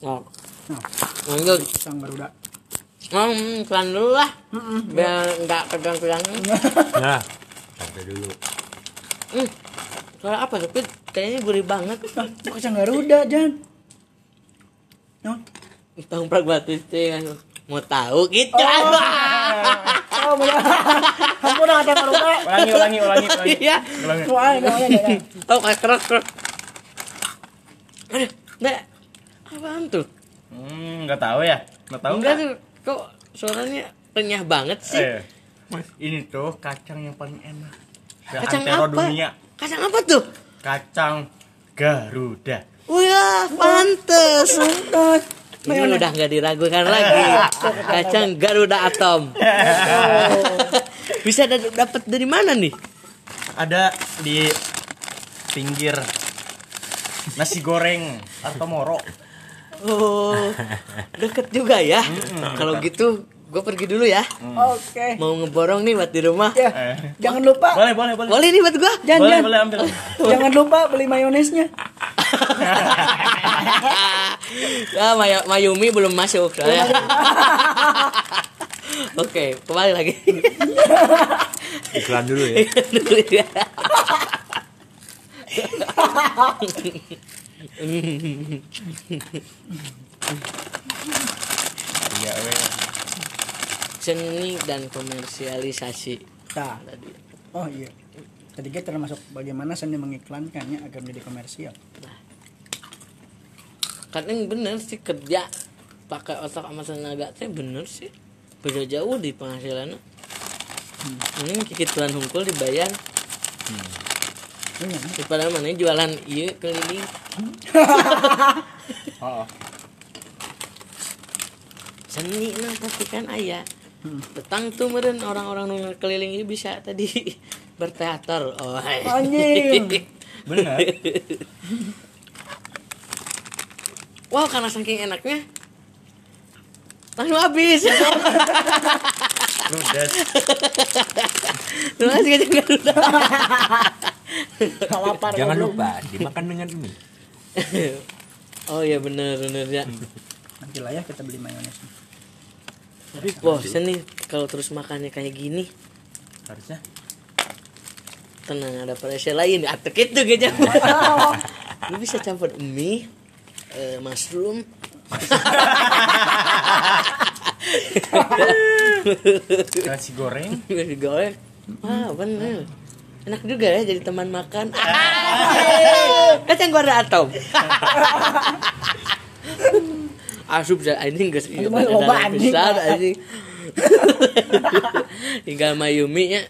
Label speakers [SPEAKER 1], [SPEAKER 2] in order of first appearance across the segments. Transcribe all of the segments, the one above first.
[SPEAKER 1] Oh.
[SPEAKER 2] Nah,
[SPEAKER 1] Lanjut.
[SPEAKER 2] pisang Garuda.
[SPEAKER 1] Hmm, pelan dulu lah. Biar nggak pegang-pegang.
[SPEAKER 3] Nah, sampai dulu.
[SPEAKER 1] Hmm. Soalnya apa tapi kayaknya gurih banget.
[SPEAKER 2] Itu kacang Garuda, Jan. No?
[SPEAKER 1] Tang pragmatis kan. Mau tahu gitu.
[SPEAKER 2] Oh, bener. Ampun, kacang Garuda.
[SPEAKER 4] Ulangi, ulangi, ulangi, ulangi.
[SPEAKER 1] Iya.
[SPEAKER 4] Ulangi.
[SPEAKER 2] Tuh.
[SPEAKER 1] Oh, kayak keras keras. Aduh. Apaan tuh?
[SPEAKER 4] Hmm, nggak tahu ya? Nggak tahu
[SPEAKER 1] Enggak
[SPEAKER 4] nggak?
[SPEAKER 1] tuh. Kok suaranya renyah banget sih?
[SPEAKER 4] Eh, ini tuh kacang yang paling enak.
[SPEAKER 1] Kacang apa?
[SPEAKER 4] dunia.
[SPEAKER 1] Kacang apa tuh?
[SPEAKER 4] Kacang Garuda.
[SPEAKER 1] Wah, pantes.
[SPEAKER 2] Pantes.
[SPEAKER 1] Ini udah nggak diragukan lagi. Kacang Garuda Atom. Bisa da- dapat dari mana nih?
[SPEAKER 4] Ada di pinggir nasi goreng atau moro.
[SPEAKER 1] Oh, deket juga ya. Kalau gitu, gue pergi dulu ya.
[SPEAKER 2] Oke.
[SPEAKER 1] Mau ngeborong nih buat di rumah.
[SPEAKER 2] Ya,
[SPEAKER 4] Eh.
[SPEAKER 2] jangan lupa.
[SPEAKER 4] Boleh, boleh, boleh.
[SPEAKER 1] Boleh nih buat gue.
[SPEAKER 2] Jan,
[SPEAKER 4] Boleh,
[SPEAKER 2] Jan.
[SPEAKER 4] boleh ambil.
[SPEAKER 2] Jangan lupa beli mayonesnya.
[SPEAKER 1] ya, May- Mayumi belum masuk soalnya. Oke, kembali lagi.
[SPEAKER 3] Iklan dulu ya.
[SPEAKER 1] Dulu ya.
[SPEAKER 4] Iya, weh.
[SPEAKER 1] Seni dan komersialisasi
[SPEAKER 2] Nah,
[SPEAKER 1] tadi.
[SPEAKER 2] oh iya. Tadi kita termasuk bagaimana seni mengiklankannya agar menjadi komersial.
[SPEAKER 1] Kadang bener sih kerja pakai otak sama tenaga teh bener sih. Beda jauh di penghasilannya. Ini kikituan hungkul dibayar
[SPEAKER 2] Iya,
[SPEAKER 1] daripada mana jualan iya keliling
[SPEAKER 4] Oh,
[SPEAKER 1] seni nah tapi kan ayah petang tuh meren orang-orang nu keliling ini bisa tadi berteater oh
[SPEAKER 2] Anjing.
[SPEAKER 4] Bener.
[SPEAKER 1] wow karena saking enaknya langsung habis
[SPEAKER 4] Ludes.
[SPEAKER 1] terus aja Garuda.
[SPEAKER 3] Jangan lupa dimakan dengan mie.
[SPEAKER 1] oh iya bener bener ya.
[SPEAKER 2] Nanti lah ya kita beli mayonesnya.
[SPEAKER 1] tapi bosen nih kalau terus makannya kayak gini.
[SPEAKER 4] Harusnya.
[SPEAKER 1] tenang ada pressure lain. Atek itu gitu lu bisa campur mie eh, mushroom.
[SPEAKER 4] Nasi goreng.
[SPEAKER 1] Nasi goreng. Wah bener enak juga ya jadi teman makan. Ah, kacang goreng atom. Asup saya ini enggak sih besar anjing. Tinggal mayumi nya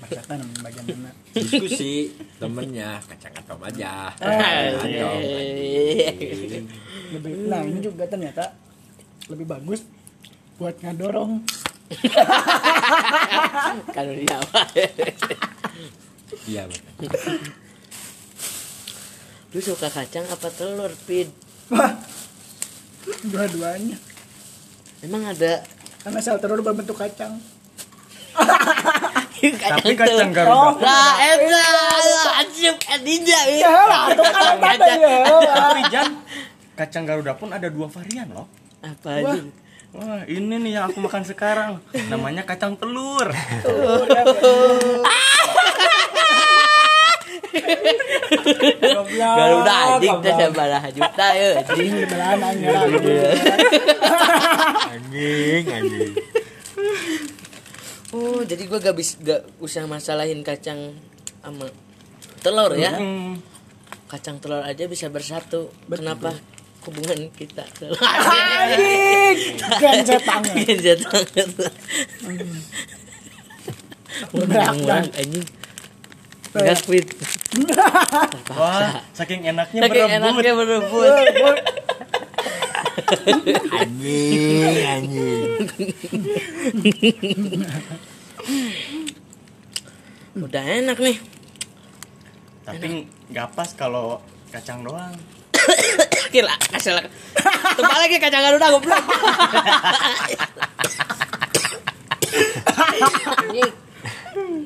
[SPEAKER 2] Masakan bagian mana?
[SPEAKER 3] Diskusi temennya kacang atom aja.
[SPEAKER 1] Ah,
[SPEAKER 3] Atom.
[SPEAKER 2] Lebih, nah ini juga ternyata lebih bagus buat ngadorong.
[SPEAKER 1] kalau dia apa
[SPEAKER 3] Iya,
[SPEAKER 1] lu suka kacang apa telur pid
[SPEAKER 2] Wah, dua-duanya.
[SPEAKER 1] emang ada
[SPEAKER 2] Karena sel telur berbentuk kacang.
[SPEAKER 4] Tapi kacang
[SPEAKER 2] Oh,
[SPEAKER 4] Garuda.
[SPEAKER 1] Nah, eta asup adija
[SPEAKER 2] Ya lah, itu kan ya?
[SPEAKER 4] Tapi Jan, kacang Garuda pun ada dua varian loh.
[SPEAKER 1] Apa aja?
[SPEAKER 4] Wah, ini nih yang aku makan sekarang. Namanya kacang telur.
[SPEAKER 2] Goblok.
[SPEAKER 1] Garuda anjing teh sabaraha juta ya anjing.
[SPEAKER 2] Belahan anjing.
[SPEAKER 3] Anjing, anjing.
[SPEAKER 1] Oh, jadi gua gak bisa gak usah masalahin kacang sama telur ya. Kacang telur aja bisa bersatu. Kenapa hubungan kita
[SPEAKER 2] Anjing. Genset tangan.
[SPEAKER 1] Genset banget. Murah anjing. Enggak quit.
[SPEAKER 4] Wah, saking enaknya
[SPEAKER 1] Saking
[SPEAKER 4] berebut.
[SPEAKER 1] enaknya berebut.
[SPEAKER 3] Anjing, anjing.
[SPEAKER 1] Udah enak nih.
[SPEAKER 4] Tapi nggak pas kalau kacang doang.
[SPEAKER 1] Gila, kasih lah. Tebal lagi kacang Garuda goblok.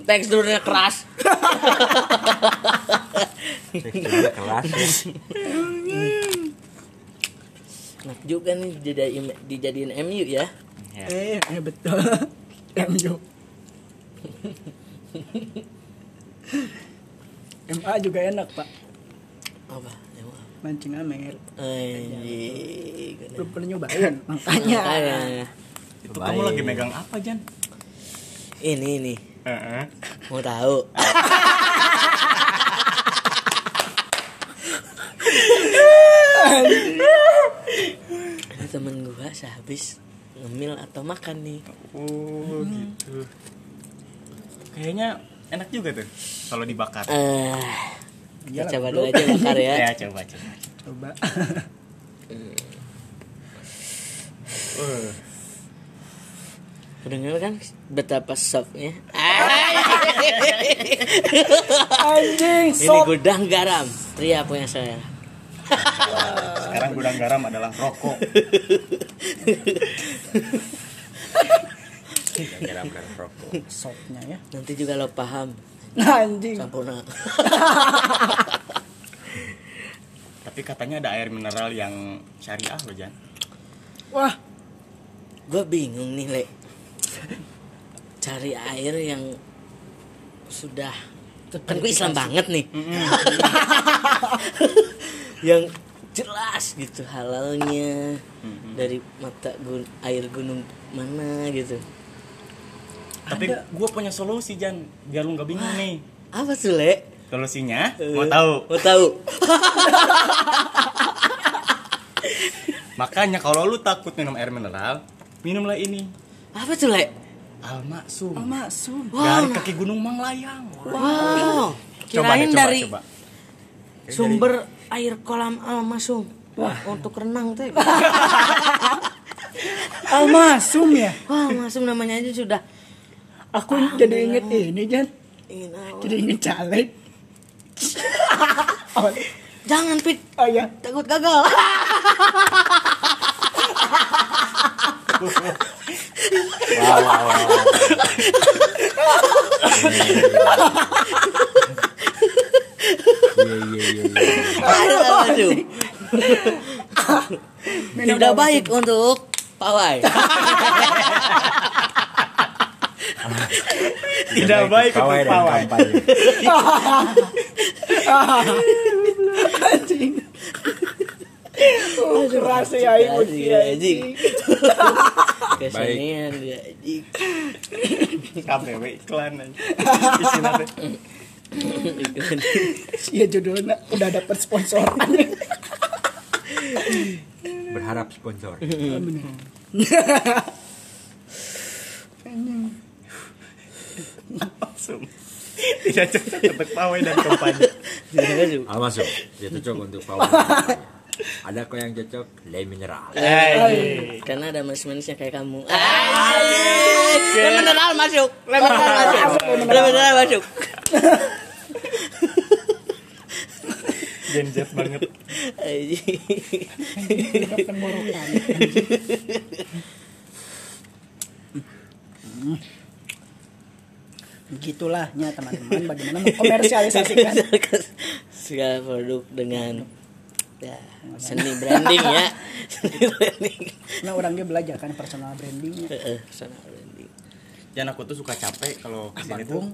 [SPEAKER 1] Teksturnya keras.
[SPEAKER 3] Teksturnya keras
[SPEAKER 1] enak juga nih dijadiin dijadiin MU ya
[SPEAKER 4] Ya.
[SPEAKER 2] Eh, eh betul. MU. MA juga enak, Pak.
[SPEAKER 1] apa emang
[SPEAKER 2] Mancing amer.
[SPEAKER 1] Anjing.
[SPEAKER 2] Belum pernah nyobain, makanya.
[SPEAKER 1] Makanya.
[SPEAKER 4] Itu kamu lagi megang apa, Jan?
[SPEAKER 1] ini
[SPEAKER 4] Heeh.
[SPEAKER 1] mau tahu ini temen gua sehabis ngemil atau makan nih
[SPEAKER 4] Oh, gitu. Kayaknya enak juga tuh kalau dibakar.
[SPEAKER 1] eh
[SPEAKER 2] Iyalah,
[SPEAKER 1] coba dulu aja bakar ya
[SPEAKER 4] Ya, coba coba.
[SPEAKER 2] Coba.
[SPEAKER 4] Uh,
[SPEAKER 1] Dengar kan betapa softnya
[SPEAKER 2] Anjing,
[SPEAKER 1] Ini
[SPEAKER 2] sop.
[SPEAKER 1] gudang garam Pria punya saya
[SPEAKER 4] sekarang gudang garam adalah rokok.
[SPEAKER 3] garam dan rokok
[SPEAKER 2] Sopnya ya.
[SPEAKER 1] Nanti juga lo paham
[SPEAKER 2] Anjing.
[SPEAKER 1] Sampurna.
[SPEAKER 4] Tapi katanya ada air mineral yang syariah loh, Jan.
[SPEAKER 2] Wah,
[SPEAKER 1] Gue bingung nih Le Cari air yang Sudah Kan gue Islam banget nih. Yang jelas gitu halalnya Dari mata gun- air gunung mana gitu
[SPEAKER 4] Tapi gue punya solusi, Jan. Biar lu nggak bingung nih.
[SPEAKER 1] Apa tuh Le?
[SPEAKER 4] Solusinya, mau tahu?
[SPEAKER 1] Mau tahu?
[SPEAKER 4] Makanya kalau lu takut minum air mineral, minumlah ini.
[SPEAKER 1] Apa tuh Le?
[SPEAKER 4] Almaksum.
[SPEAKER 2] masuk.
[SPEAKER 4] Dari kaki Gunung Manglayang.
[SPEAKER 1] Wow
[SPEAKER 4] Coba
[SPEAKER 1] Kirain
[SPEAKER 4] deh, coba,
[SPEAKER 1] dari
[SPEAKER 4] coba.
[SPEAKER 1] sumber air kolam Almasum Wah, untuk renang teh.
[SPEAKER 2] Almasum ya.
[SPEAKER 1] Wah, masum namanya aja sudah
[SPEAKER 2] Aku jadi inget ini, Jan.
[SPEAKER 1] ingin awal.
[SPEAKER 2] Jadi inget caleg. oh,
[SPEAKER 1] Jangan pit,
[SPEAKER 2] oh ya.
[SPEAKER 1] takut gagal.
[SPEAKER 3] wow wow wow iya iya iya iya
[SPEAKER 1] Aduh. Tidak baik untuk pawai.
[SPEAKER 4] Tidak baik untuk
[SPEAKER 3] Pawai dan
[SPEAKER 4] pawai.
[SPEAKER 3] kampanye.
[SPEAKER 2] Anjing. Oh, keras ya ibu
[SPEAKER 1] Anjing, anjing. Kesenian dia anjing.
[SPEAKER 4] KPW iklan nanti.
[SPEAKER 1] Iklan.
[SPEAKER 2] Iya judulnya udah dapet sponsoran.
[SPEAKER 3] berharap sponsor
[SPEAKER 4] Almaksum. Tidak cocok untuk pawai dan kampanye.
[SPEAKER 3] Ah masuk dia cocok untuk pawai ada kok yang cocok le mineral
[SPEAKER 1] Karena ada manis-manisnya kayak kamu. Le mineral masuk. Le mineral masuk. Le mineral masuk.
[SPEAKER 4] Gen Z banget.
[SPEAKER 1] Anjing.
[SPEAKER 2] Begitulahnya teman-teman. Bagaimana mengkomersialisasikan?
[SPEAKER 1] Segala produk dengan ya seni branding ya. Seni branding.
[SPEAKER 2] Nah orangnya belajar kan personal branding
[SPEAKER 1] Heeh, personal branding.
[SPEAKER 4] Jan aku tuh suka capek kalau ke sini
[SPEAKER 2] tuh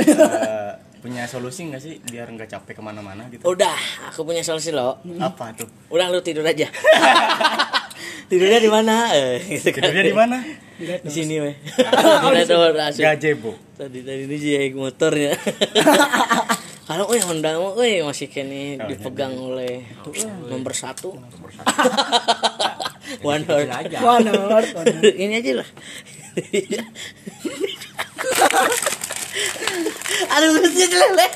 [SPEAKER 4] eh, punya solusi nggak sih biar nggak capek ke mana-mana gitu?
[SPEAKER 1] udah aku punya solusi lo.
[SPEAKER 4] Apa tuh?
[SPEAKER 1] udah lu tidur aja tidurnya di mana? Eh gitu kan.
[SPEAKER 4] Tidurnya di mana?
[SPEAKER 1] di sini weh. Tidak tahu langsung
[SPEAKER 4] Gazebo.
[SPEAKER 1] tadi tadi ini sih motornya. Kalau oh Honda mah eh masih kene dipegang oleh nomor satu. One horse.
[SPEAKER 3] aja.
[SPEAKER 2] Wah, nerd.
[SPEAKER 1] ini aja lah. Aduh mesin lele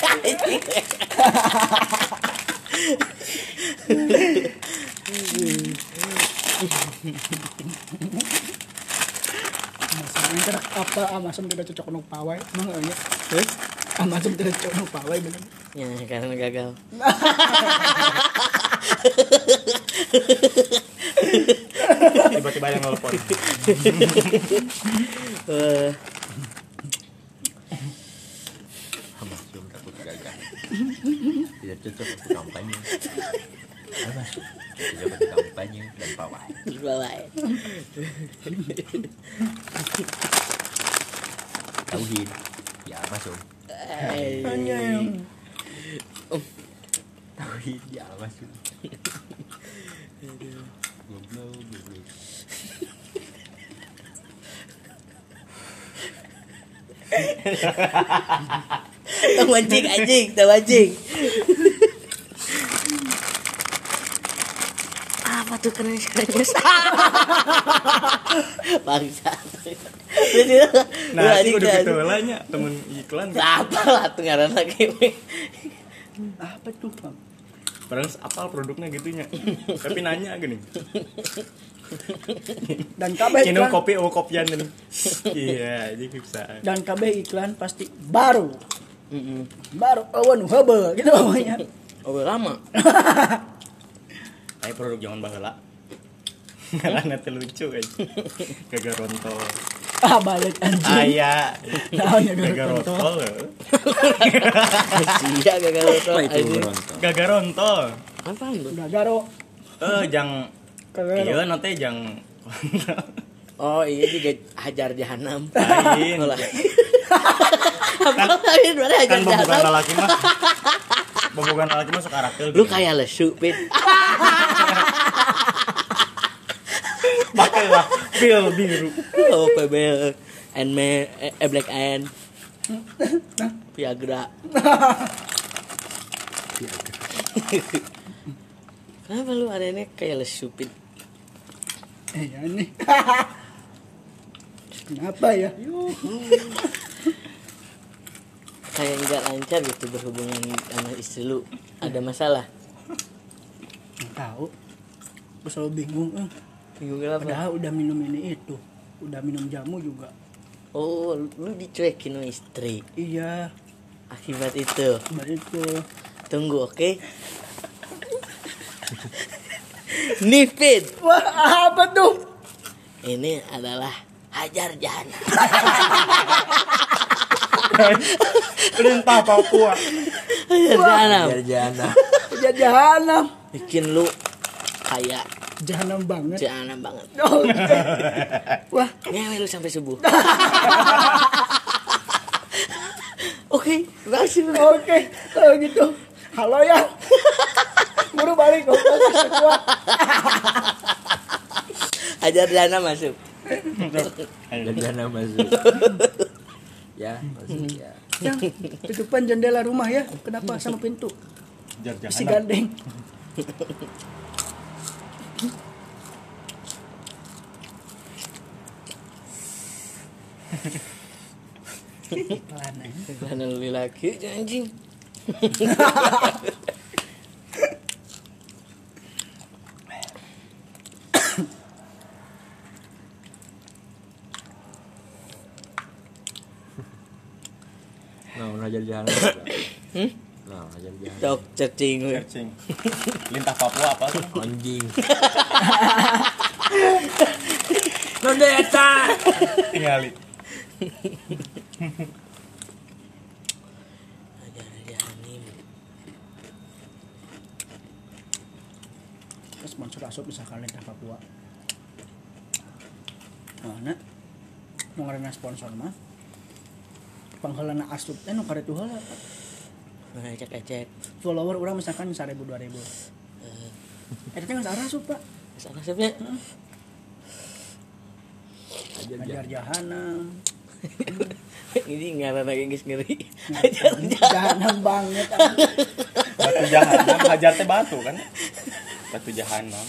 [SPEAKER 2] Amazon ini apa? Amazon tidak cocok untuk pawai. Emang ya? Amazon tidak cocok untuk pawai bener.
[SPEAKER 1] Ya karena gagal.
[SPEAKER 4] Tiba-tiba yang nelfon.
[SPEAKER 1] Eh,
[SPEAKER 3] masuk takut gagal. Tidak cocok untuk kampanye. Cocok kampanye dan pawai
[SPEAKER 1] Bawah.
[SPEAKER 3] tauhid ya masuk tauhid ya masuk goblok goblok
[SPEAKER 1] Tahu anjing anjing, tahu anjing. Apa Bangsa.
[SPEAKER 4] Nah, sih udah gitu temen iklan.
[SPEAKER 1] Apa lah tuh ngaran lagi.
[SPEAKER 2] Apa tuh, Bang?
[SPEAKER 4] Padahal apal produknya gitu nya. Tapi nanya gini.
[SPEAKER 2] Dan KB iklan
[SPEAKER 4] kopi oh kopian ini. Iya, jadi bisa.
[SPEAKER 2] dan KB iklan pasti baru. Baru awan hebe gitu namanya.
[SPEAKER 1] Oh lama.
[SPEAKER 4] Kayak produk zaman baheula. Karena teh lucu aja. Gagal rontol.
[SPEAKER 2] Ah balik anjing.
[SPEAKER 4] Aya.
[SPEAKER 2] Naonnya gagal
[SPEAKER 4] Gagal
[SPEAKER 2] rontol?
[SPEAKER 4] rontol.
[SPEAKER 1] Sia gagal
[SPEAKER 3] apa itu
[SPEAKER 1] anjing.
[SPEAKER 3] berontok
[SPEAKER 4] Gagal rontol.
[SPEAKER 1] Apa tuh?
[SPEAKER 2] Udah garo.
[SPEAKER 4] Eh, jang
[SPEAKER 2] Kagak
[SPEAKER 4] Iya, nanti jang
[SPEAKER 1] Oh iya juga hajar jahanam.
[SPEAKER 4] lain.
[SPEAKER 1] Olah. Apa lain berarti hajar
[SPEAKER 4] kan
[SPEAKER 1] jahanam?
[SPEAKER 4] lelaki mah pembukaan lelaki mah suka rakel
[SPEAKER 1] Lu kayak lesu, Pit.
[SPEAKER 4] pakai lah pil biru
[SPEAKER 1] Oh, PB and me eh, eh, black and Viagra. Kenapa lu ada ini kayak lesu, Pit?
[SPEAKER 2] Eh ya nih. Kenapa ya?
[SPEAKER 1] Kayak nggak lancar gitu berhubungan sama istri lu. Ada masalah.
[SPEAKER 2] Nggak tahu. Gue selalu bingung.
[SPEAKER 1] Bingung kenapa?
[SPEAKER 2] Padahal udah minum ini itu. Udah minum jamu juga.
[SPEAKER 1] Oh, lu dicuekin sama istri.
[SPEAKER 2] Iya.
[SPEAKER 1] Akibat itu.
[SPEAKER 2] Baru itu.
[SPEAKER 1] Tunggu, oke? Nih, Pit.
[SPEAKER 2] Wah apa tuh?
[SPEAKER 1] Ini adalah hajar jahanam.
[SPEAKER 4] perintah Papua
[SPEAKER 1] Hajar jahanam.
[SPEAKER 3] biar jana
[SPEAKER 2] Ya jahanam.
[SPEAKER 1] Bikin lu kayak
[SPEAKER 2] Jahanam banget.
[SPEAKER 1] jahanam banget.
[SPEAKER 2] Oh, Wah,
[SPEAKER 1] Ngewe lu sampai subuh. Oke. Bro.
[SPEAKER 2] oke. Kalau gitu. Halo ya. Buru balik semua.
[SPEAKER 1] Hajar jahanam masuk.
[SPEAKER 3] biar jana masuk ya masuk ya
[SPEAKER 2] Yang tutupan jendela rumah ya. Kenapa sama pintu? Si
[SPEAKER 4] jangan
[SPEAKER 2] gandeng. Aja.
[SPEAKER 1] Karena lu laki anjing.
[SPEAKER 3] nah ngajar jana
[SPEAKER 1] Hmm?
[SPEAKER 3] Nah ngajar jana
[SPEAKER 1] Cok cacing we.
[SPEAKER 4] searching lintah Papua apa tuh
[SPEAKER 3] anjing Nonde eta
[SPEAKER 1] Hajar jahanam.
[SPEAKER 2] sponsor asup misalkan Lintah Papua. Mana? Mau ngarana sponsor mah. Panghalana asup teh nu karatu heula.
[SPEAKER 1] Nah, cek cek.
[SPEAKER 2] Follower urang misalkan 1000 2000. Eta teh geus asup, Pak.
[SPEAKER 1] Sana siapnya.
[SPEAKER 3] ngajar
[SPEAKER 2] Ajar
[SPEAKER 3] jana
[SPEAKER 2] jahanam.
[SPEAKER 1] Ini ngaran lagi guys ngeri. Hajar jahanam.
[SPEAKER 2] Jahanam banget. anjing.
[SPEAKER 4] batu jahanam hajar teh batu kan batu jahanam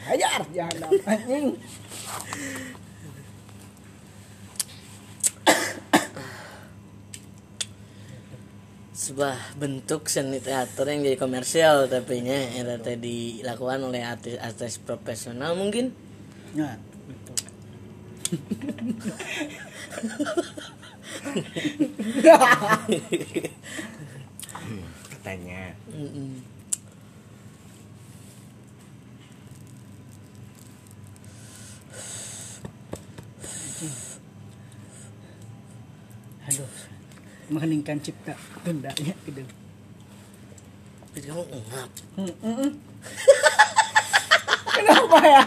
[SPEAKER 2] Hajar jahanam anjing.
[SPEAKER 1] Sebuah bentuk seni teater yang jadi komersial tapi nya era teh dilakukan oleh artis-artis profesional mungkin
[SPEAKER 2] gitu.
[SPEAKER 4] katanya.
[SPEAKER 2] Aduh. Mengheningkan cipta gendanya gitu.
[SPEAKER 1] Pit kamu ngap.
[SPEAKER 2] Kenapa ya?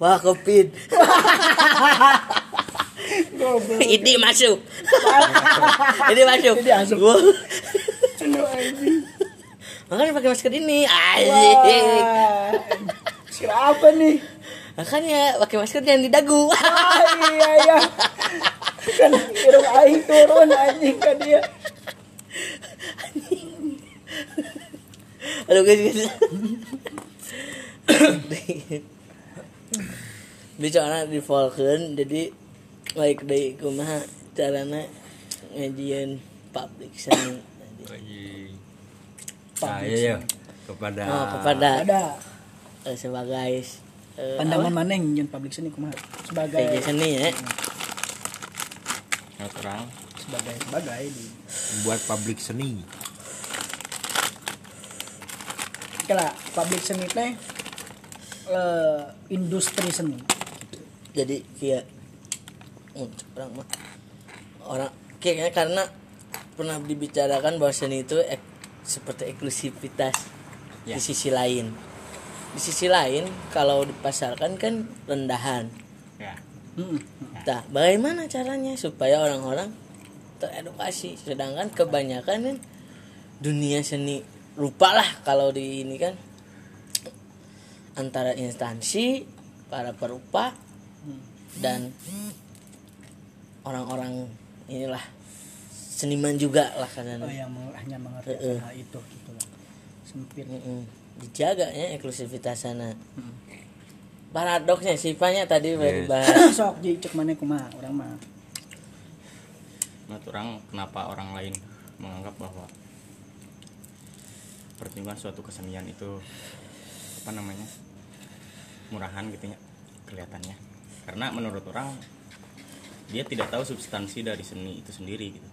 [SPEAKER 1] Wah.
[SPEAKER 2] Goblok.
[SPEAKER 1] Ini masuk. Ini masuk.
[SPEAKER 2] Ini masuk.
[SPEAKER 1] Makanya pakai masker ini. Anjing.
[SPEAKER 2] Wah. Kira apa nih?
[SPEAKER 1] Makanya pakai masker jangan di dagu.
[SPEAKER 2] Ah, iya iya. Kan hidung aing turun anjing kan dia.
[SPEAKER 1] Aduh guys guys. Bicara di Falcon jadi baik dari kumaha carana ngajian public.
[SPEAKER 3] Nah, iya, iya. kepada
[SPEAKER 1] oh, kepada
[SPEAKER 2] Ada
[SPEAKER 1] eh, sebagai eh,
[SPEAKER 2] pandangan maneng yang public seni kumaha sebagai
[SPEAKER 1] seni ya
[SPEAKER 4] Menurut orang
[SPEAKER 2] sebagai sebagai di
[SPEAKER 3] buat publik seni.
[SPEAKER 2] kala public seni teh eh, industri seni.
[SPEAKER 1] Jadi kayak oh, orang mah orang kayaknya karena pernah dibicarakan bahwa seni itu ek- seperti eksklusivitas
[SPEAKER 4] Ya.
[SPEAKER 1] di sisi lain. Di sisi lain kalau dipasarkan kan rendahan.
[SPEAKER 4] Ya
[SPEAKER 2] Hmm.
[SPEAKER 1] nah bagaimana caranya supaya orang-orang teredukasi? Sedangkan kebanyakan kan dunia seni lupa lah kalau di ini kan. Antara instansi para perupa dan orang-orang inilah seniman juga lah karena
[SPEAKER 2] Oh, yang meng- hanya mengerti
[SPEAKER 1] Heeh.
[SPEAKER 2] hal itu gitu lah. Sempit.
[SPEAKER 1] Mm-mm. dijaga ya eksklusivitas sana paradoksnya sifatnya tadi baru
[SPEAKER 3] Yes.
[SPEAKER 1] dibahas
[SPEAKER 2] sok jadi cek mana kumaha orang mah.
[SPEAKER 4] Menurut orang kenapa orang lain menganggap bahwa pertunjukan suatu kesenian itu apa namanya murahan gitu ya kelihatannya. Karena menurut orang dia tidak tahu substansi dari seni itu sendiri gitu.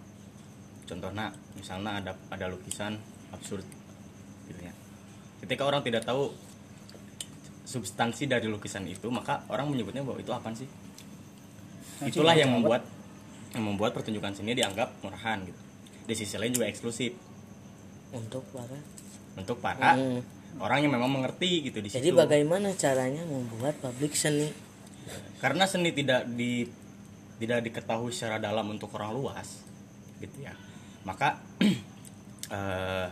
[SPEAKER 4] Contohnya misalnya ada ada lukisan absurd gitu ya. Ketika orang tidak tahu substansi dari lukisan itu maka orang menyebutnya bahwa itu apa sih? Itulah yang membuat yang membuat pertunjukan seni dianggap murahan gitu. Di sisi lain juga eksklusif.
[SPEAKER 1] Untuk para
[SPEAKER 4] untuk para
[SPEAKER 1] Mm.
[SPEAKER 4] orang yang memang mengerti gitu di
[SPEAKER 1] jadi
[SPEAKER 4] situ.
[SPEAKER 1] bagaimana caranya membuat publik seni?
[SPEAKER 4] Karena seni tidak di tidak diketahui secara dalam untuk orang luas gitu ya. Maka eh,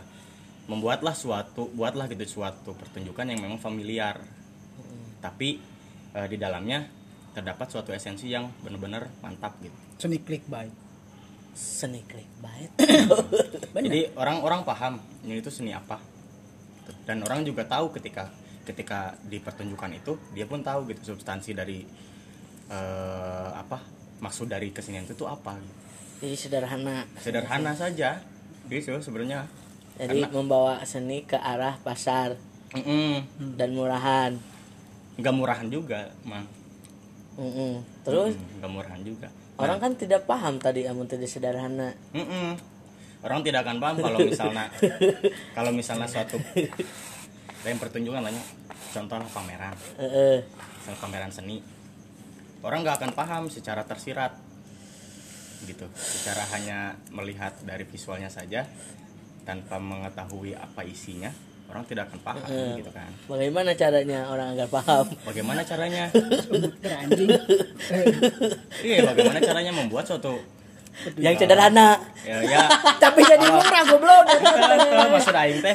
[SPEAKER 4] membuatlah suatu buatlah gitu suatu pertunjukan yang memang familiar tapi eh, di dalamnya terdapat suatu esensi yang benar-benar mantap gitu
[SPEAKER 2] seni clickbait
[SPEAKER 1] seni clickbait
[SPEAKER 2] Benar.
[SPEAKER 4] Jadi orang-orang paham ini itu seni apa. Dan orang juga tahu ketika ketika di pertunjukan itu dia pun tahu gitu substansi dari eh, apa maksud dari kesenian itu tuh apa. gitu.
[SPEAKER 1] jadi sederhana
[SPEAKER 4] Sederhana saja. Gitu sebenarnya.
[SPEAKER 1] jadi
[SPEAKER 4] Karena-
[SPEAKER 1] membawa seni ke arah pasar
[SPEAKER 4] Mm-mm.
[SPEAKER 1] dan murahan
[SPEAKER 4] nggak murahan juga, mang.
[SPEAKER 1] Mm-mm. terus
[SPEAKER 4] Mm, nggak murahan juga.
[SPEAKER 1] orang kan tidak paham tadi amun tidak sederhana
[SPEAKER 4] Mm-mm. Orang tidak akan paham kalau misalnya kalau misalnya suatu yang pertunjukan banyak contoh pameran.
[SPEAKER 1] Heeh.
[SPEAKER 4] misalnya pameran seni orang nggak akan paham secara tersirat gitu secara hanya melihat dari visualnya saja tanpa mengetahui apa isinya orang tidak akan paham
[SPEAKER 1] Mm.
[SPEAKER 4] gitu kan.
[SPEAKER 1] Bagaimana caranya orang agar paham?
[SPEAKER 4] Bagaimana caranya? Iya bagaimana caranya membuat suatu
[SPEAKER 1] yang sederhana.
[SPEAKER 4] Ya ya.
[SPEAKER 2] Tapi jadi murah goblok.
[SPEAKER 4] Maksud aing teh?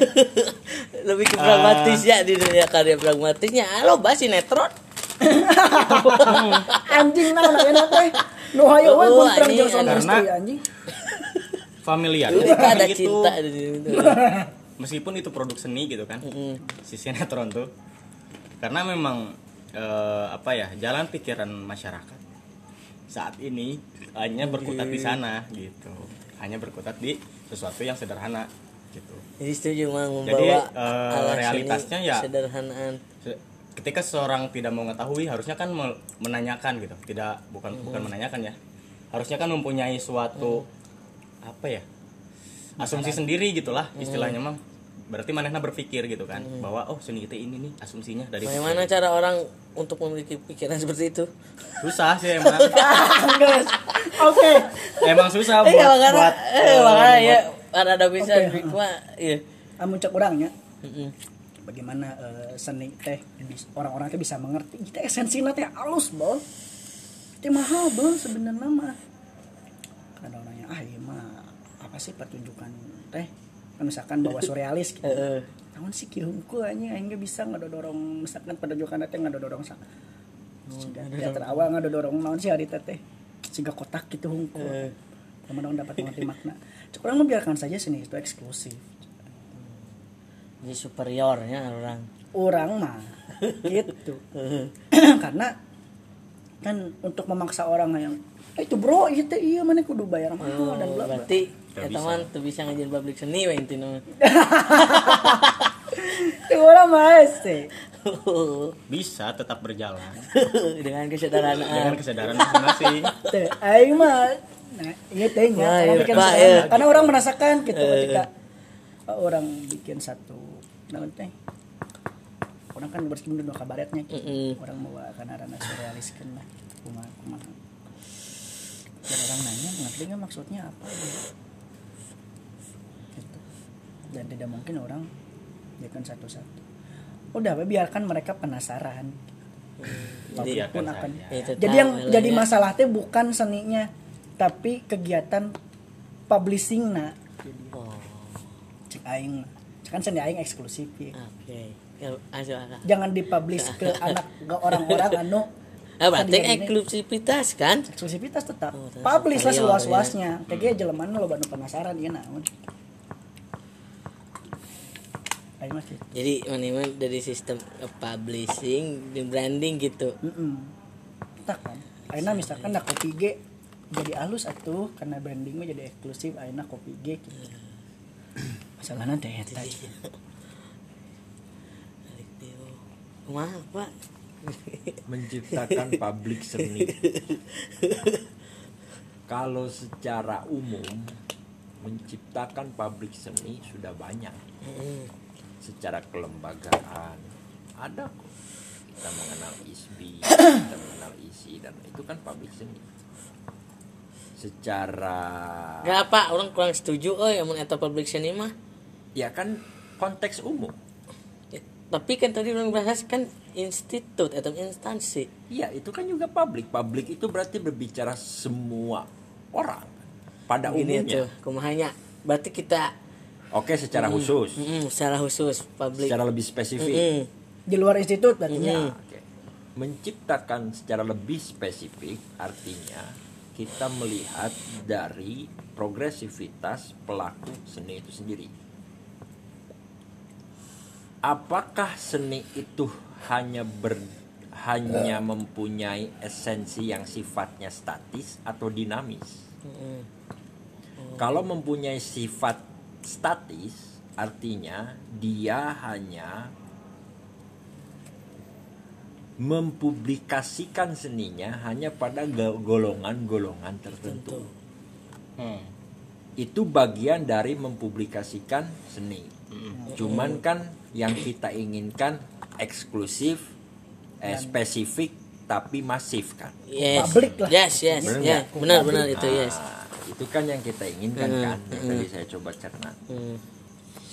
[SPEAKER 1] Lebih ke pragmatis ya di dunia karya pragmatisnya. Lo bahas sinetron.
[SPEAKER 2] Anjing nah nak enak teh nu hayo we kuntrang
[SPEAKER 1] anjing,
[SPEAKER 2] jeung anjing.
[SPEAKER 4] familiar.
[SPEAKER 1] Ada
[SPEAKER 4] Gitu.
[SPEAKER 1] cinta di situ
[SPEAKER 4] meskipun itu produk seni gitu kan
[SPEAKER 1] Mm-mm.
[SPEAKER 4] si sinetron tuh. Karena memang eh, apa ya jalan pikiran masyarakat saat ini hanya berkutat di sana gitu. Hanya berkutat di sesuatu yang sederhana gitu.
[SPEAKER 1] Jadi setuju mang
[SPEAKER 4] Jadi,
[SPEAKER 1] membawa
[SPEAKER 4] eh,
[SPEAKER 1] ala
[SPEAKER 4] realitasnya ya-
[SPEAKER 1] sederhanaan
[SPEAKER 4] Se- ketika seorang tidak mengetahui harusnya kan menanyakan gitu. Tidak bukan bukan menanyakan ya. Harusnya kan mempunyai suatu apa ya asumsi sendiri gitulah istilahnya mang berarti manehna berpikir gitu kan bahwa oh seni itu ini nih asumsinya dari
[SPEAKER 1] bagaimana cara orang untuk memiliki pikiran seperti itu?
[SPEAKER 4] Susah sih emang.
[SPEAKER 2] Oke.
[SPEAKER 4] Emang susah buat
[SPEAKER 1] eh makanya
[SPEAKER 4] buat
[SPEAKER 1] eh
[SPEAKER 4] eh,
[SPEAKER 1] makanya ya
[SPEAKER 4] buat-
[SPEAKER 1] ada bisa
[SPEAKER 2] Oke,
[SPEAKER 1] Big mah iya.
[SPEAKER 2] Amun cek orangnya bagaimana eh, seni teh orang-orang teh bisa mengerti. Kita esensinya teh halus bol teh mahal bol sebenarnya mah karena orangnya ah iya mah apa sih pertunjukan teh Kan misalkan bawa surrealis gitu. Tahun sih kihungku aja ge bisa ngadodorong misalkan pertunjukan teh ngadodorong sa Siga teater awal ngadodorong naon sih hari teh? Siga kotak gitu hungku
[SPEAKER 1] Eh.
[SPEAKER 2] teman dapat mengerti makna. Cek orang membiarkan saja seni itu eksklusif.
[SPEAKER 1] Jadi superiornya orang.
[SPEAKER 2] Orang mah gitu. Karena kan untuk memaksa orang yang "Eh, itu bro itu iya mana kudu bayar mahal dan bla bla.
[SPEAKER 1] Berarti
[SPEAKER 3] Nggak
[SPEAKER 1] ya teman tuh bisa ngajin public seni we intinya
[SPEAKER 2] itu orang mah sih.
[SPEAKER 4] Bisa tetap berjalan.
[SPEAKER 1] Dengan kesadaran
[SPEAKER 4] dengan kesadaran masing-masing.
[SPEAKER 2] Aing mah nah iya teh orang
[SPEAKER 1] iya, iya.
[SPEAKER 2] karena orang merasakan gitu ketika uh, orang bikin satu. Naon teh. Orang kan bersinggung dua kabaretnya. Gitu.
[SPEAKER 1] Mm-mm.
[SPEAKER 2] orang mau karena rana surrealiskan lah. Kumaha kumaha. Dan orang nanya ngerti nggak maksudnya apa. Gitu. Dan tidak mungkin orang biarkan satu-satu. Udah we, biarkan mereka penasaran.
[SPEAKER 1] Jadi-
[SPEAKER 2] pun
[SPEAKER 4] Biarkan
[SPEAKER 2] akan.
[SPEAKER 4] saja.
[SPEAKER 1] Itu
[SPEAKER 2] jadi yang
[SPEAKER 1] lah
[SPEAKER 2] jadi
[SPEAKER 1] ya.
[SPEAKER 2] masalah teh bukan seninya tapi kegiatan publishing na
[SPEAKER 1] oh.
[SPEAKER 2] Cek aing. Cek kan seni aing eksklusif ya.
[SPEAKER 1] oke. Ya
[SPEAKER 2] jangan dipublish ke anak ke orang-orang anu.
[SPEAKER 1] Ah berarti eksklusivitas kan?
[SPEAKER 2] Eksklusivitas tetap.
[SPEAKER 1] Oh,
[SPEAKER 2] publish lah
[SPEAKER 1] superior,
[SPEAKER 2] seluas-luasnya. kayak gitu jelema lo baru penasaran ya naon
[SPEAKER 1] jadi mana dari sistem eh, publishing dan branding gitu
[SPEAKER 2] Mm-mm. tak kan aina misalkan nak kopi G jadi halus atuh karena branding mah jadi eksklusif aina kopi G gitu. masalahnya teh eta
[SPEAKER 1] Kumaha pak
[SPEAKER 3] menciptakan publik seni. Kalau secara umum menciptakan publik seni sudah banyak. Secara kelembagaan ada kok. Kita mengenal ISBI, kita mengenal ISI dan itu kan publik seni. Secara
[SPEAKER 1] Gak apa orang kurang setuju oh yang eta public seni mah
[SPEAKER 3] ya kan konteks umum.
[SPEAKER 1] Ya, tapi kan tadi orang bahas kan institut atau instansi
[SPEAKER 3] Iya, itu kan juga publik. Publik itu berarti berbicara semua orang pada
[SPEAKER 1] gini
[SPEAKER 3] umumnya.
[SPEAKER 1] tuh kumahanya berarti kita
[SPEAKER 3] Oke, secara khusus,
[SPEAKER 1] mm, secara khusus public
[SPEAKER 3] secara lebih spesifik.
[SPEAKER 1] Mm,
[SPEAKER 2] di luar institut berarti
[SPEAKER 3] Ya, oke. Menciptakan secara lebih spesifik artinya kita melihat dari progresivitas pelaku seni itu sendiri. Apakah seni itu hanya ber hanya mempunyai esensi yang sifatnya statis atau dinamis?
[SPEAKER 1] mm,
[SPEAKER 3] Kalau mempunyai sifat statis, artinya dia hanya mempublikasikan seninya hanya pada go- golongan-golongan tertentu.
[SPEAKER 4] Hmm.
[SPEAKER 3] Itu bagian dari mempublikasikan seni. Cuman kan yang kita inginkan eksklusif, eh, spesifik tapi masif kan.
[SPEAKER 1] yes
[SPEAKER 2] Public lah.
[SPEAKER 1] yes yes ya
[SPEAKER 3] nggak?
[SPEAKER 1] benar benar itu
[SPEAKER 3] Ah,
[SPEAKER 1] yes
[SPEAKER 3] itu kan yang kita inginkan
[SPEAKER 1] Hmm,
[SPEAKER 3] kan. Yang tadi saya coba cerna.
[SPEAKER 1] Hmm,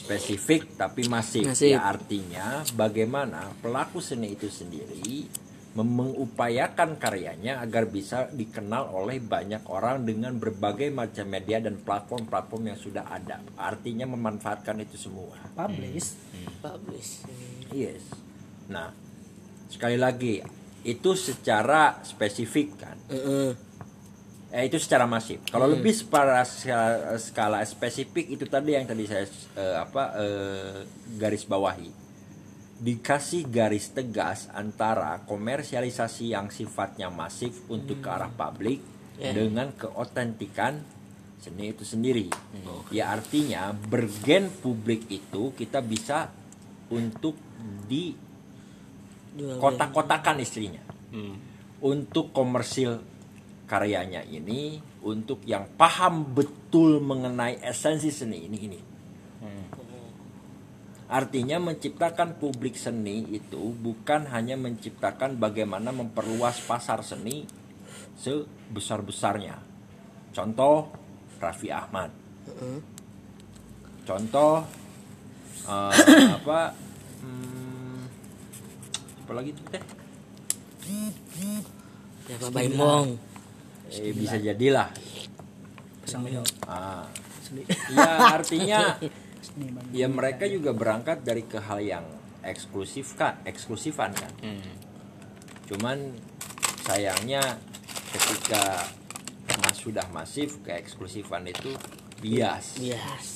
[SPEAKER 3] spesifik tapi masif.
[SPEAKER 1] Masif.
[SPEAKER 3] Ya artinya bagaimana pelaku seni itu sendiri mengupayakan karyanya agar bisa dikenal oleh banyak orang dengan berbagai macam media dan platform-platform yang sudah ada. Artinya memanfaatkan itu semua.
[SPEAKER 2] publish
[SPEAKER 1] publish
[SPEAKER 3] Yes. Nah, sekali lagi itu secara spesifik kan.
[SPEAKER 1] Heeh.
[SPEAKER 3] Eh, itu secara masif. Kalau lebih pada skala, skala spesifik itu tadi yang tadi saya eh, apa eh, garis bawahi. Dikasih garis tegas antara komersialisasi yang sifatnya masif untuk ke arah publik
[SPEAKER 1] Ya.
[SPEAKER 3] dengan keotentikan seni itu sendiri. Ya artinya bergen publik itu kita bisa untuk di kotak-kotakan istrinya
[SPEAKER 4] Hmm.
[SPEAKER 3] untuk komersil karyanya ini untuk yang paham betul mengenai esensi seni ini ini. Artinya menciptakan publik seni itu bukan hanya menciptakan bagaimana memperluas pasar seni sebesar besarnya contoh Raffi Ahmad. Contoh eh, apa hmm, apa lagi tuh teh?
[SPEAKER 1] Ya Pak Baimong
[SPEAKER 3] eh, bisa jadilah.
[SPEAKER 2] Sang Milo.
[SPEAKER 3] ah.
[SPEAKER 2] Seni-
[SPEAKER 3] ya artinya ya mereka juga berangkat dari ke hal yang eksklusif kan eksklusifan kan?
[SPEAKER 4] Hmm.
[SPEAKER 3] cuman sayangnya ketika mas sudah masif ke eksklusifan itu bias.
[SPEAKER 1] Bias.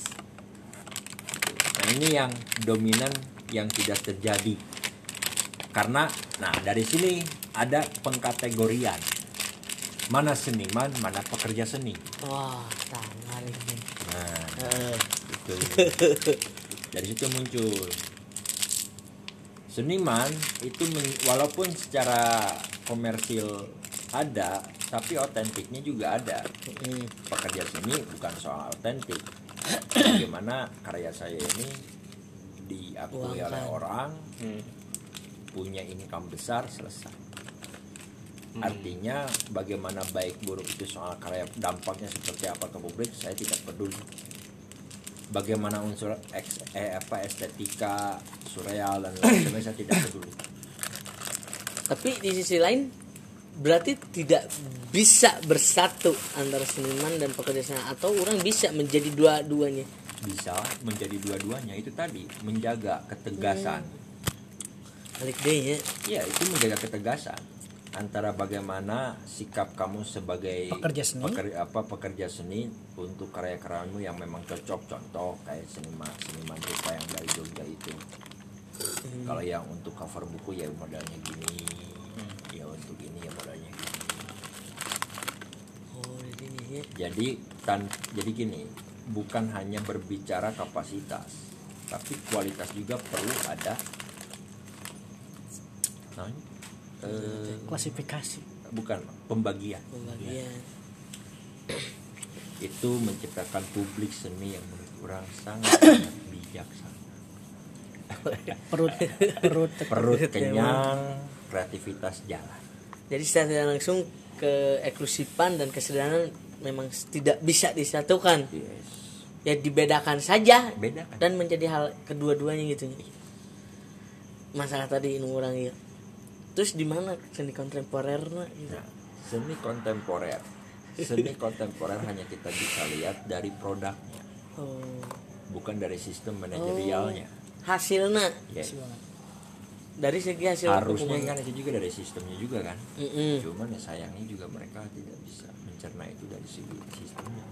[SPEAKER 3] Nah ini yang dominan yang tidak terjadi. Karena nah dari sini ada pengkategorian mana seniman mana pekerja seni.
[SPEAKER 1] Wah tangan ini.
[SPEAKER 3] Nah
[SPEAKER 1] Eh,
[SPEAKER 3] itu dari situ muncul. Seniman itu walaupun secara komersil ada tapi otentiknya juga ada.
[SPEAKER 1] Mm,
[SPEAKER 3] pekerja seni bukan soal otentik. Bagaimana karya saya ini diakui
[SPEAKER 1] Uangkan.
[SPEAKER 3] oleh orang
[SPEAKER 4] Hmm.
[SPEAKER 3] punya income besar selesai
[SPEAKER 4] Hmm.
[SPEAKER 3] artinya bagaimana baik buruk itu soal karya dampaknya seperti apa ke publik saya tidak peduli. Bagaimana unsur eks, eh, apa estetika surreal dan lain sebagainya saya tidak peduli.
[SPEAKER 1] Tapi di sisi lain berarti tidak bisa bersatu antara seniman dan pekerja seni atau orang bisa menjadi dua-duanya?
[SPEAKER 3] Bisa menjadi dua-duanya itu tadi menjaga ketegasan.
[SPEAKER 1] Balik deh ya.
[SPEAKER 3] Iya itu menjaga ketegasan antara bagaimana sikap kamu sebagai
[SPEAKER 2] Pekerja seni.
[SPEAKER 3] peker- apa pekerja seni untuk karya-karyamu yang memang cocok. Contoh kayak seniman seniman kita yang dari Jogja itu. Kalau yang untuk cover buku ya modelnya gini. Ya untuk ini ya modelnya gini.
[SPEAKER 1] Oh ya.
[SPEAKER 3] Jadi tan jadi gini bukan hanya berbicara kapasitas tapi kualitas juga perlu ada. Nah, eh,
[SPEAKER 2] klasifikasi.
[SPEAKER 3] Bukan pembagian.
[SPEAKER 1] Pembagian.
[SPEAKER 3] Itu menciptakan publik seni yang menurut orang sangat sangat bijaksana.
[SPEAKER 2] Perut perut
[SPEAKER 3] perut kenyang kreativitas jalan.
[SPEAKER 1] Jadi secara tidak langsung ke eksklusifan dan kesederhanaan memang tidak bisa disatukan.
[SPEAKER 3] Yes.
[SPEAKER 1] Ya dibedakan saja
[SPEAKER 3] Bedakan.
[SPEAKER 1] dan menjadi hal kedua-duanya gitu. Masalah tadi ini orang ya terus di mana seni kontemporer gitu
[SPEAKER 3] nah, seni kontemporer. Seni kontemporer hanya kita bisa lihat dari produknya.
[SPEAKER 1] Oh.
[SPEAKER 3] Bukan dari sistem manajerialnya.
[SPEAKER 1] Hasilnya.
[SPEAKER 3] Yes.
[SPEAKER 1] dari segi hasil
[SPEAKER 3] harusnya kan itu juga dari sistemnya juga kan?
[SPEAKER 1] Mm-mm.
[SPEAKER 3] cuman ya sayangnya juga mereka tidak bisa mencerna itu dari segi sistemnya.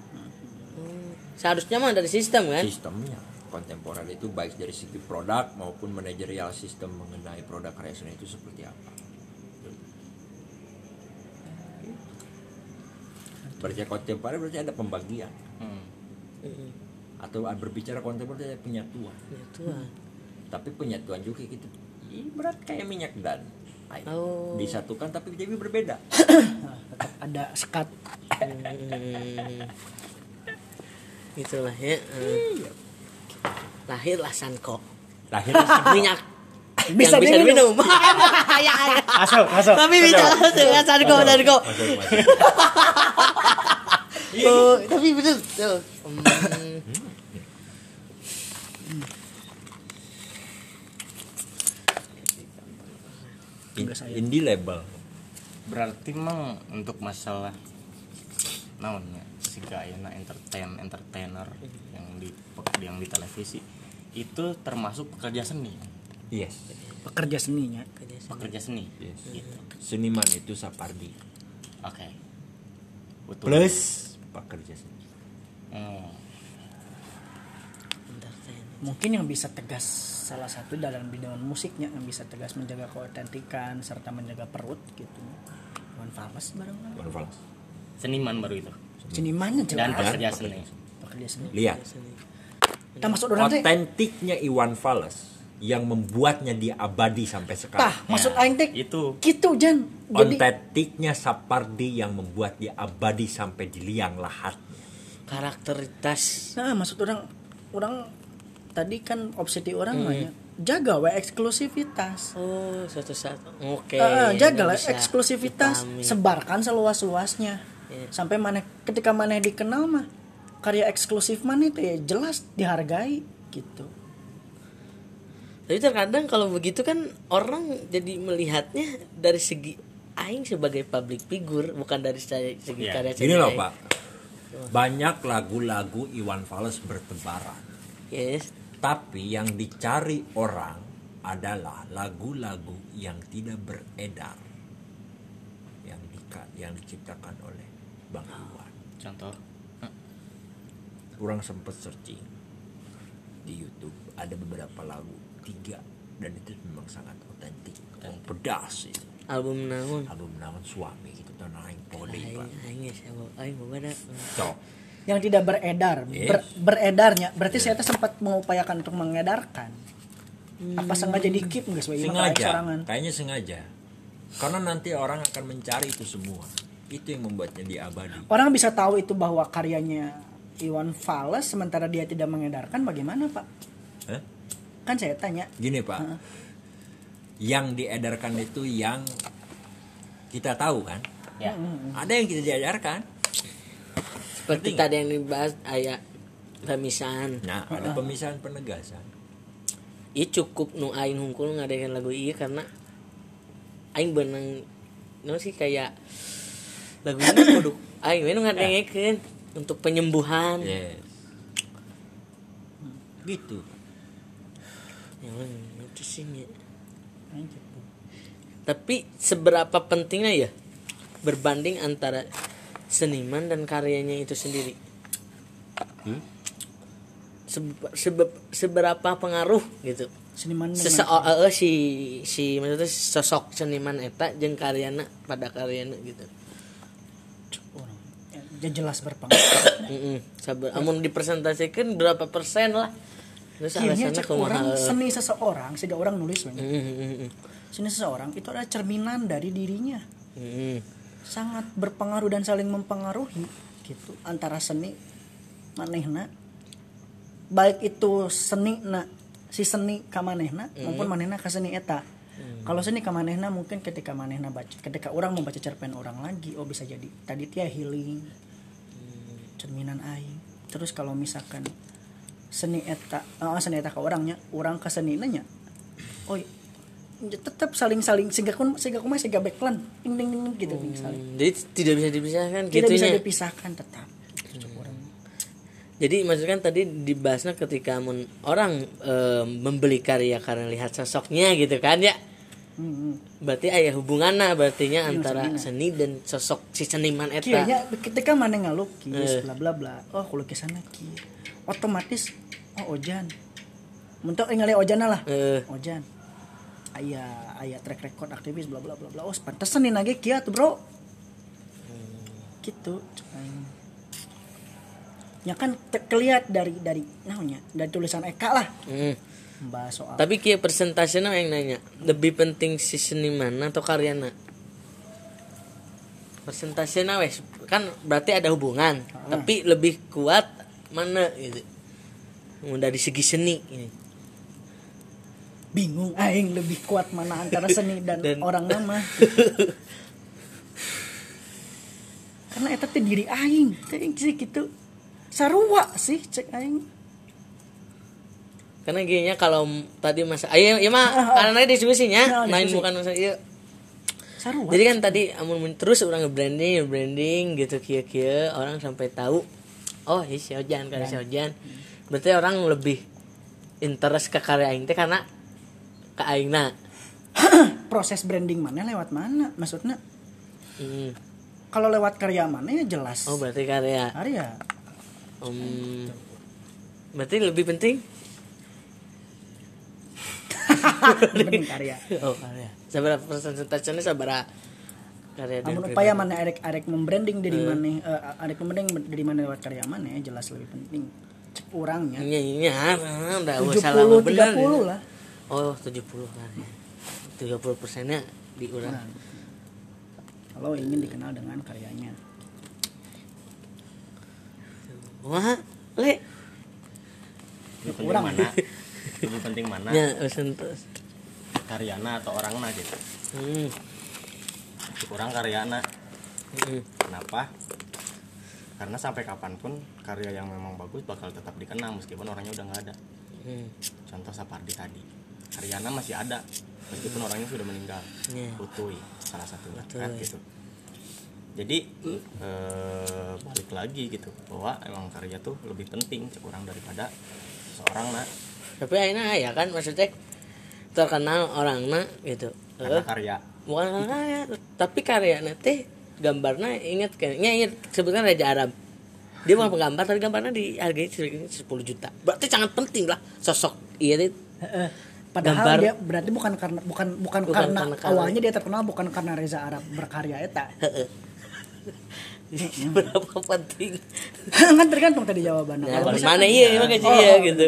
[SPEAKER 1] Hmm. seharusnya mah dari sistem kan?
[SPEAKER 3] Sistemnya kontemporer itu baik dari segi produk maupun manajerial sistem mengenai produk seni itu seperti apa berbicara kontemporer berarti ada pembagian
[SPEAKER 4] Hmm.
[SPEAKER 3] Atau berbicara kontemporer ada penyatuan
[SPEAKER 1] ya Tuhan
[SPEAKER 3] tapi penyatuan juga gitu berat kayak minyak dan air
[SPEAKER 1] Oh.
[SPEAKER 3] disatukan tapi jadi berbeda
[SPEAKER 2] Nah, tetap ada sekat
[SPEAKER 1] Hmm. itulah ya.
[SPEAKER 3] Iya.
[SPEAKER 1] Lahirlah Sanko
[SPEAKER 3] lahir
[SPEAKER 1] minyak.
[SPEAKER 2] Bisa
[SPEAKER 1] yang bisa
[SPEAKER 2] diminum.
[SPEAKER 1] diminum. Ya, ya.
[SPEAKER 2] masuk masuk.
[SPEAKER 1] Tapi bisa langsung ya Sanko Sanko oh, tapi betul tuh Hmm.
[SPEAKER 3] In- indie label.
[SPEAKER 4] Berarti memang untuk masalah naonnya si ayeuna entertain entertainer yang di yang di televisi itu termasuk pekerja seni.
[SPEAKER 3] Yes.
[SPEAKER 2] Pekerja seninya.
[SPEAKER 4] Pekerja seni.
[SPEAKER 3] Yes.
[SPEAKER 4] Gitu.
[SPEAKER 3] Seniman itu Sapardi.
[SPEAKER 4] Oke. Betul.
[SPEAKER 3] plus pekerja seni.
[SPEAKER 4] Hmm.
[SPEAKER 2] mungkin yang bisa tegas salah satu dalam bidang musiknya yang bisa tegas menjaga keautentikan serta menjaga perut gitu. Fals bareng
[SPEAKER 3] One Fals.
[SPEAKER 4] seniman baru itu
[SPEAKER 2] senimannya
[SPEAKER 4] dan pekerja seni.
[SPEAKER 2] Pekerja seni.
[SPEAKER 3] Lihat.
[SPEAKER 2] Kita masuk orang teh
[SPEAKER 3] otentiknya Iwan Fals yang membuatnya dia abadi sampai
[SPEAKER 2] tah
[SPEAKER 3] sekarang
[SPEAKER 2] maksud aing teh
[SPEAKER 4] itu.
[SPEAKER 2] Gitu Jan. Jadi
[SPEAKER 3] otentiknya Sapardi yang membuat dia abadi sampai di liang lahatnya
[SPEAKER 1] karakteritas
[SPEAKER 2] nah maksud orang orang tadi kan obsesi orang mah ya, jaga we eksklusivitas.
[SPEAKER 1] Oh satu satu oke
[SPEAKER 2] Ah, jaga lah
[SPEAKER 1] bisa
[SPEAKER 2] eksklusivitas. sebarkan seluas
[SPEAKER 1] Iya.
[SPEAKER 2] sampai mana ketika mana dikenal mah karya eksklusif mana itu ya jelas dihargai gitu
[SPEAKER 1] Tapi terkadang kalau begitu kan orang jadi melihatnya dari segi aing sebagai public figure bukan dari saya segi
[SPEAKER 4] Iya.
[SPEAKER 1] karya
[SPEAKER 3] Gini
[SPEAKER 1] seni
[SPEAKER 3] loh. Pak. Banyak lagu-lagu Iwan Fals bertebaran.
[SPEAKER 1] Yes.
[SPEAKER 3] Tapi yang dicari orang adalah lagu-lagu yang tidak beredar. Yang dika- yang diciptakan oleh Bang Iwan.
[SPEAKER 4] contoh
[SPEAKER 3] Kurang sempet searching di YouTube ada beberapa lagu tiga dan itu memang sangat otentik. Dan pedas itu.
[SPEAKER 1] Album naon?
[SPEAKER 3] album namun suami gitu tahun aing pode
[SPEAKER 1] Aing
[SPEAKER 3] pak
[SPEAKER 2] yang tidak beredar
[SPEAKER 3] Yes.
[SPEAKER 2] Ber- beredarnya berarti saya tuh sempat mengupayakan untuk mengedarkan. Apa sengaja di keep nggak sebagai
[SPEAKER 3] sengaja. kayaknya sengaja. Karena nanti orang akan mencari itu semua itu yang membuatnya dia abadi.
[SPEAKER 2] Orang bisa tahu itu bahwa karyanya Iwan Fals sementara dia tidak mengedarkan bagaimana pak?
[SPEAKER 3] Hah?
[SPEAKER 2] kan saya tanya.
[SPEAKER 3] Gini pak. Yang diedarkan itu yang kita tahu kan?
[SPEAKER 4] Ya.
[SPEAKER 3] Ada yang kita diajarkan
[SPEAKER 1] Seperti tadi yang dibahas aya pemisahan.
[SPEAKER 3] nah ada pemisahan penegasan.
[SPEAKER 1] Iya cukup nu aing hungkul ngadekan lagu iya karena aing benang no sih kayak lagu ini kudu aing we nu ngadengekeun untuk penyembuhan.
[SPEAKER 3] yes gitu
[SPEAKER 1] Ya itu sih. Tapi seberapa pentingnya ya berbanding antara seniman dan karyanya itu sendiri?
[SPEAKER 3] Hmm?
[SPEAKER 1] Sebe- sebe- seberapa pengaruh gitu?
[SPEAKER 2] seniman
[SPEAKER 1] Seseorang si si maksudnya sosok seniman eta jeung karyana pada karyana gitu.
[SPEAKER 2] Ya, jelas berpengaruh.
[SPEAKER 1] Heeh. Sabar. Amun dipresentasikan berapa persen lah. Terus alasannya
[SPEAKER 2] cek orang seni seseorang sehingga orang nulis banyak seni seseorang itu adalah cerminan dari dirinya. Sangat berpengaruh dan saling mempengaruhi gitu antara seni manehna. Baik itu seni na si seni ka manehna maupun manehna ka seni eta kalau seni ka manehna mungkin ketika manehna baca ketika orang membaca cerpen orang lagi oh bisa jadi. Tadi dia healing cerminan aing. Terus kalau misalkan seni eta oh, seni eta ka orangnya orang ke seni nya oh ya tetap saling saling sehingga kun sehingga kumah sehingga backland ding ding ding gitu ding, saling.
[SPEAKER 1] Hmm, Jadi tidak bisa dipisahkan
[SPEAKER 2] tidak bisa
[SPEAKER 1] gitunya.
[SPEAKER 2] dipisahkan tetap
[SPEAKER 1] Jadi maksudnya kan tadi dibahasnya ketika mun orang eh, membeli karya karena lihat sosoknya gitu kan ya.
[SPEAKER 2] Hmm, hmm.
[SPEAKER 1] Berarti ayah hubungannya berartinya antara
[SPEAKER 2] senina.
[SPEAKER 1] seni dan sosok si seniman eta.
[SPEAKER 2] Kayaknya ketika mana
[SPEAKER 1] Eh.
[SPEAKER 2] ngalukis bla bla bla oh lukisannya ki otomatis oh ojan mentok ningali ojana lah
[SPEAKER 1] Eh,
[SPEAKER 2] ojan ayah ayah track record aktivis bla bla bla bla oh pantesan nih nage kia tuh bro gitu cek aing. Ya kan te- kelihat dari dari namanya dari tulisan Eka lah
[SPEAKER 1] mm.
[SPEAKER 2] membahas soal
[SPEAKER 1] Tapi kia persentasenya yang nanya lebih penting si seniman atau karyana? Persentasenya wes kan berarti ada hubungan, tapi lebih kuat mana gitu. Dari segi seni ini.
[SPEAKER 2] bingung aing lebih kuat mana antara seni dan,
[SPEAKER 1] Dan-
[SPEAKER 2] orang nama karena eta teh diri aing aing sih gitu sarua sih cek aing
[SPEAKER 1] Karena gini kalau tadi masa ayo ya mah karena diskusinya
[SPEAKER 2] Nah,
[SPEAKER 1] main bukan masa iya.
[SPEAKER 2] sarua
[SPEAKER 1] Jadi kan tadi amun mun terus orang nge-branding, nge-branding gitu kia-kia orang sampai tahu oh ini si Ojan karya si Ojan. Berarti orang lebih interest ke karya aing teh karena ke aingna.
[SPEAKER 2] proses branding mana lewat mana maksudnya
[SPEAKER 1] Hmm.
[SPEAKER 2] kalau lewat karya mana ya jelas
[SPEAKER 1] Oh berarti karya.
[SPEAKER 2] karya
[SPEAKER 1] Um, berarti lebih penting.
[SPEAKER 2] penting karya
[SPEAKER 1] Oh karya. Sabar persentasenya sabar karya dan pribadi.
[SPEAKER 2] upaya mana arek arek membranding dari mana eh, arek membranding dari mana lewat karya mana ya jelas lebih penting cek orangnya
[SPEAKER 1] Iya iya ah, udah
[SPEAKER 2] tujuh
[SPEAKER 1] salah
[SPEAKER 2] puluh
[SPEAKER 1] bener.
[SPEAKER 2] tiga puluh lah
[SPEAKER 1] Oh 70 karya. 30 persennya di urang.
[SPEAKER 2] Nah, kalau ingin dikenal dengan karyanya
[SPEAKER 1] Wah, le.
[SPEAKER 2] Kurang.
[SPEAKER 4] mana lebih penting mana
[SPEAKER 1] Ya, sentus.
[SPEAKER 4] karyana atau orangna gitu
[SPEAKER 1] Hmm.
[SPEAKER 4] kurang karyana
[SPEAKER 1] hmm.
[SPEAKER 4] kenapa karena sampai kapan pun karya yang memang bagus bakal tetap dikenang meskipun orangnya udah nggak ada
[SPEAKER 1] Hmm.
[SPEAKER 4] contoh Sapardi tadi Haryana masih ada meskipun orangnya sudah meninggal
[SPEAKER 1] Iya.
[SPEAKER 4] Utui salah satunya kan gitu jadi eh, balik lagi gitu bahwa emang karya tuh lebih penting cek orang daripada seorang nak
[SPEAKER 1] tapi akhirnya ya kan maksudnya terkenal orang nak gitu
[SPEAKER 4] karena
[SPEAKER 1] Eh,
[SPEAKER 4] karya
[SPEAKER 1] bukan karena karya tapi karyanya teh gambarnya ingat kayaknya ingat sebutkan Raja Arab dia bukan penggambar tapi gambarnya dihargai 10 juta berarti sangat penting lah sosok iya deh.
[SPEAKER 2] Padahal
[SPEAKER 1] Gambar.
[SPEAKER 2] dia berarti bukan karena bukan bukan,
[SPEAKER 1] Bukan
[SPEAKER 2] karena,
[SPEAKER 1] karena karya.
[SPEAKER 2] awalnya dia terkenal bukan karena Reza Arab berkarya eta.
[SPEAKER 1] berapa penting
[SPEAKER 2] kan tergantung tadi jawabannya.
[SPEAKER 1] Ya,
[SPEAKER 2] Kalau
[SPEAKER 1] mana iya makanya
[SPEAKER 2] Oh,
[SPEAKER 1] iya
[SPEAKER 2] oh,
[SPEAKER 1] gitu.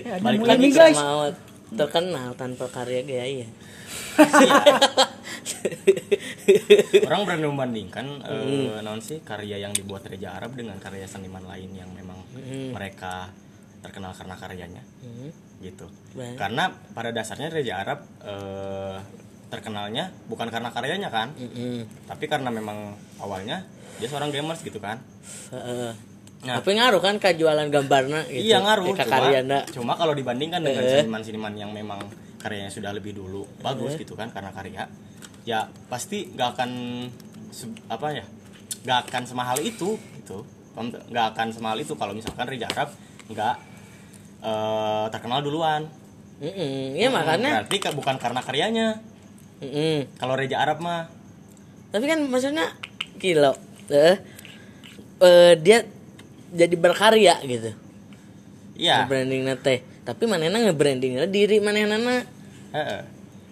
[SPEAKER 2] Ya,
[SPEAKER 4] Balik lagi
[SPEAKER 2] nih guys.
[SPEAKER 1] mau terkenal tanpa karya gaya iya
[SPEAKER 4] orang berani membandingkan eh, naon sih karya yang dibuat Reja Arab dengan karya seniman lain yang memang mereka terkenal karena karyanya
[SPEAKER 1] Hmm.
[SPEAKER 4] gitu
[SPEAKER 1] Baik.
[SPEAKER 4] karena pada dasarnya Reja Arab eh, terkenalnya bukan karena karyanya kan
[SPEAKER 1] Mm-mm.
[SPEAKER 4] tapi karena memang awalnya dia seorang gamers gitu kan.
[SPEAKER 1] Heeh.
[SPEAKER 4] Nah.
[SPEAKER 1] tapi ngaruh kan ke jualan gambarnya gitu?
[SPEAKER 4] Iya ngaruh.
[SPEAKER 1] Ke
[SPEAKER 4] cuma, cuma kalau dibandingkan dengan seniman-seniman yang memang karyanya sudah lebih dulu bagus gitu kan karena karya ya pasti nggak akan apa ya nggak akan semahal itu gitu. Nggak akan semahal itu kalau misalkan Reza Arab nggak eh, terkenal duluan.
[SPEAKER 1] Mm-mm. iya makanya
[SPEAKER 4] berarti ka- bukan karena karyanya
[SPEAKER 1] Mm-mm.
[SPEAKER 4] kalau Reza Arab mah
[SPEAKER 1] tapi kan maksudnya kilo eh eh, dia jadi berkarya gitu
[SPEAKER 4] iya
[SPEAKER 1] branding teh tapi mana nge-branding diri mana nana
[SPEAKER 4] heeh.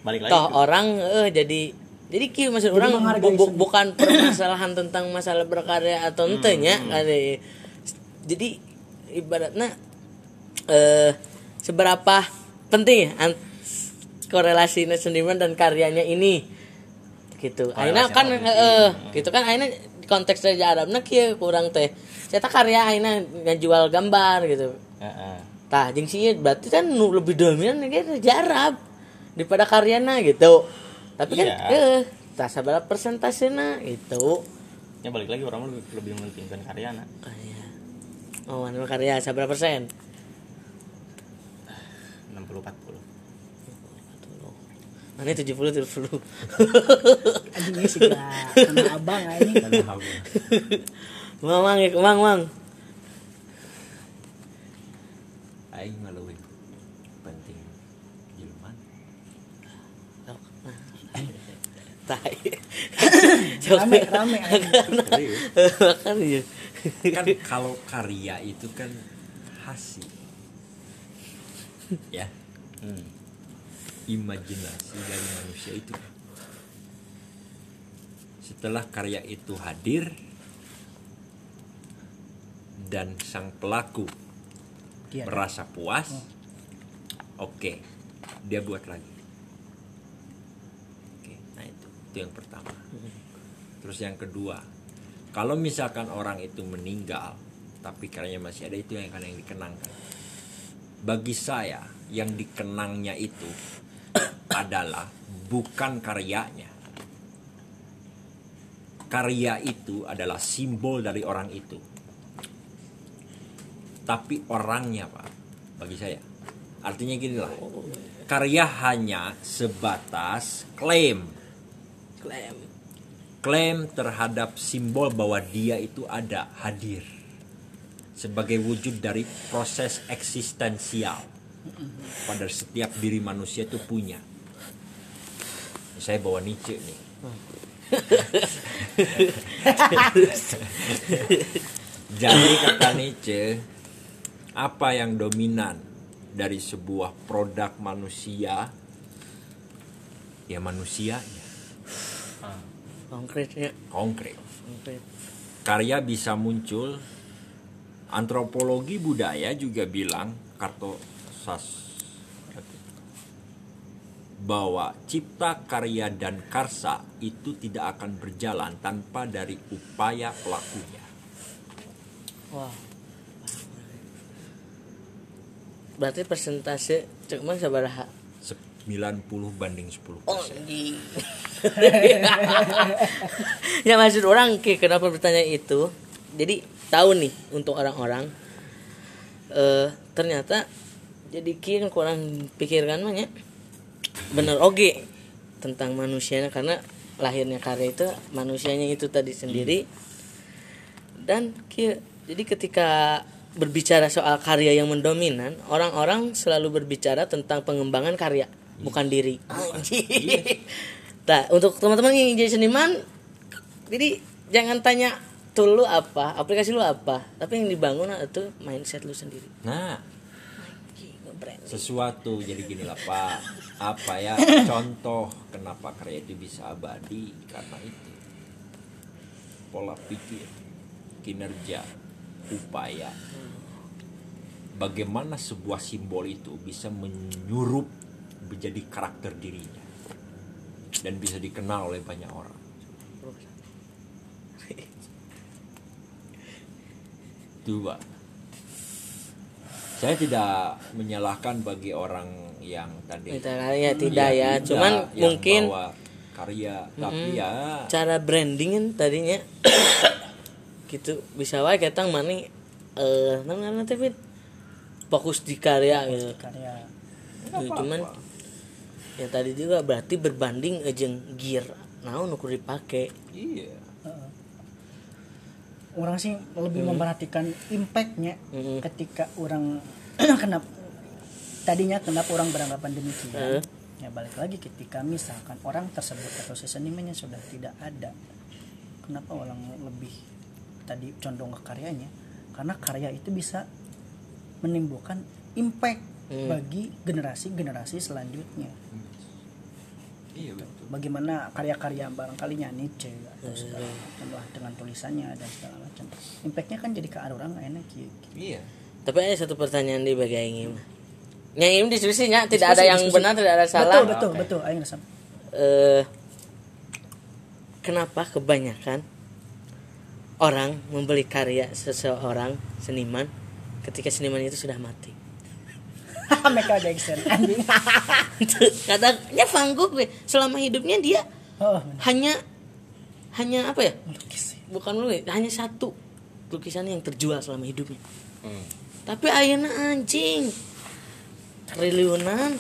[SPEAKER 4] balik lagi
[SPEAKER 1] toh
[SPEAKER 4] tuh.
[SPEAKER 1] orang eh jadi jadi ki maksud
[SPEAKER 2] Jadi
[SPEAKER 1] orang bu- bu- bukan permasalahan tentang masalah berkarya atau
[SPEAKER 4] Hmm,
[SPEAKER 1] entenya kali. jadi ibaratnya eh seberapa penting ya an- korelasi seniman dan karyanya ini gitu akhirnya
[SPEAKER 4] Korelasi
[SPEAKER 1] kan
[SPEAKER 4] yang
[SPEAKER 1] eh gitu kan akhirnya konteks dari Arabna kieu kurang teh saya karya akhirnya ngejual gambar gitu
[SPEAKER 4] Heeh.
[SPEAKER 1] Tah, jeung sih berarti kan lebih dominan kayak jarab daripada karyana gitu. Tapi kan
[SPEAKER 4] Iya.
[SPEAKER 1] eh tah sabaraha persentasena itu.
[SPEAKER 4] ya balik lagi orang lebih lebih mementingkan karyanya
[SPEAKER 1] Karya. Oh, anu karya sabaraha persen?
[SPEAKER 4] 60 40
[SPEAKER 1] Mana 70 70.
[SPEAKER 2] Anjing ini sih lah. Sama abang anjing.
[SPEAKER 1] Mang mang ya, mang mang.
[SPEAKER 3] aing mah leuwih penting ilman
[SPEAKER 1] Tai.
[SPEAKER 2] Rame rame anjing.
[SPEAKER 3] serius
[SPEAKER 1] Makan ya.
[SPEAKER 3] kan kalau karya itu kan hasil ya
[SPEAKER 4] hmm.
[SPEAKER 3] Imajinasi dari manusia itu. Setelah karya itu hadir dan sang pelaku
[SPEAKER 2] Iya.
[SPEAKER 3] merasa puas oke dia buat lagi. Oke nah itu itu yang pertama. Terus yang kedua kalau misalkan orang itu meninggal tapi karyanya masih ada itu yang akan yang dikenangkan. Bagi saya yang dikenangnya itu adalah bukan karyanya. Karya itu adalah simbol dari orang itu. Tapi orangnya pak bagi saya. Artinya gini lah. Karya hanya sebatas klaim.
[SPEAKER 1] Klaim.
[SPEAKER 3] klaim terhadap simbol bahwa dia itu ada hadir. Sebagai wujud dari proses eksistensial pada setiap diri manusia itu punya. Saya bawa Nietzsche nih. Jadi kata Nietzsche apa yang dominan dari sebuah produk manusia ya manusianya.
[SPEAKER 1] Konkretnya
[SPEAKER 3] konkret.
[SPEAKER 1] Konkret.
[SPEAKER 3] karya bisa muncul. Antropologi budaya juga bilang karto sas bahwa cipta karya dan karsa itu tidak akan berjalan tanpa dari upaya pelakunya
[SPEAKER 1] Wah. Berarti persentase cuma sabaraha?
[SPEAKER 3] 90 banding 10
[SPEAKER 1] Oh, ya maksud orang Ki, kenapa bertanya itu? jadi tahu nih untuk orang-orang eh ternyata jadi kieu kurang pikirkan mah nya. Bener oge tentang manusianya karena lahirnya karya itu manusianya itu tadi sendiri. Dan kieu jadi ketika berbicara soal karya yang mendominan orang-orang selalu berbicara tentang pengembangan karya bukan diri. Nah untuk teman-teman yang jadi seniman jadi jangan tanya tool lu apa aplikasi lu apa tapi yang dibangun itu mindset lu sendiri.
[SPEAKER 3] Nah, Sesuatu jadi gini lah Pak. Apa ya contoh kenapa karya itu bisa abadi karena itu pola pikir, kinerja, upaya. Bagaimana sebuah simbol itu bisa menyurup menjadi karakter dirinya dan bisa dikenal oleh banyak orang. Dua. Saya tidak menyalahkan bagi orang yang tadi
[SPEAKER 1] ya tidak ya,
[SPEAKER 3] tidak,
[SPEAKER 1] cuman
[SPEAKER 3] yang
[SPEAKER 1] mungkin
[SPEAKER 3] bawa karya. Tapi ya
[SPEAKER 1] cara branding kan tadinya gitu. Bisa wae kita mana eh namanya nanti Fit? fokus di karya gitu.
[SPEAKER 2] karya.
[SPEAKER 1] Ya, cuman ya tadi juga berarti berbanding ejeng gear. Naon ukur dipake.
[SPEAKER 3] Iya
[SPEAKER 2] orang sih lebih memperhatikan impactnya
[SPEAKER 1] Mm-mm.
[SPEAKER 2] ketika orang kenapa tadinya kenapa orang beranggapan demikian
[SPEAKER 1] Eh.
[SPEAKER 2] ya balik lagi ketika misalkan orang tersebut atau si senimannya sudah tidak ada kenapa orang lebih tadi condong ke karyanya karena karya itu bisa menimbulkan impact
[SPEAKER 1] Hmm.
[SPEAKER 2] bagi generasi-generasi selanjutnya
[SPEAKER 3] iya betul.
[SPEAKER 2] Bagaimana karya-karya barangkalinya Nietzsche atau segala macam lah dengan tulisannya dan segala macam. Impactnya kan jadi ke orang enak gitu.
[SPEAKER 3] Iya.
[SPEAKER 1] Tapi ada satu pertanyaan di bagi Aing mah yang ini diskusinya tidak ada
[SPEAKER 2] Diskusi,
[SPEAKER 1] yang
[SPEAKER 2] diskusi.
[SPEAKER 1] benar tidak ada salah.
[SPEAKER 2] Betul betul
[SPEAKER 3] Oke.
[SPEAKER 2] betul. Ayo
[SPEAKER 1] eh kenapa kebanyakan orang membeli karya seseorang seniman ketika seniman itu sudah mati
[SPEAKER 2] Michael Jackson anjing
[SPEAKER 1] kadangnya Van Gogh selama hidupnya dia
[SPEAKER 2] oh
[SPEAKER 1] hanya hanya apa ya?
[SPEAKER 2] Melukis
[SPEAKER 1] bukan melukis hanya satu lukisan yang terjual selama hidupnya.
[SPEAKER 3] Hmm.
[SPEAKER 1] tapi ayeuna anjing. Triliunan.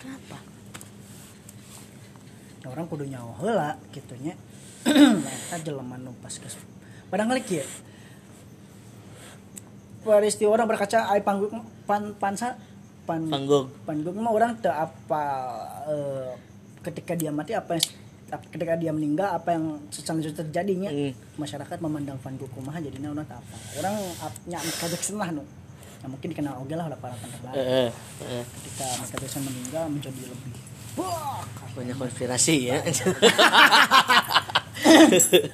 [SPEAKER 1] Kenapa?
[SPEAKER 2] Orang kudu nyawa heula gitunya mereka jelema nu pas kes padahal kieu. Peristiwa orang berkaca ai panggung pan pansa pan
[SPEAKER 1] Van Gogh.
[SPEAKER 2] Panggung mah orang teu apa eh, ketika dia mati apa yang ketika dia meninggal apa yang selanjutnya terjadinya?
[SPEAKER 1] Hmm.
[SPEAKER 2] masyarakat memandang Van Gogh kumaha jadinya orang tak apa? Orang nya Michael Jackson lah nu. Ya mungkin dikenal oge lah oleh para
[SPEAKER 1] eh, eh.
[SPEAKER 2] ketika Michael Jackson meninggal menjadi lebih wah
[SPEAKER 1] banyak konspirasi ya.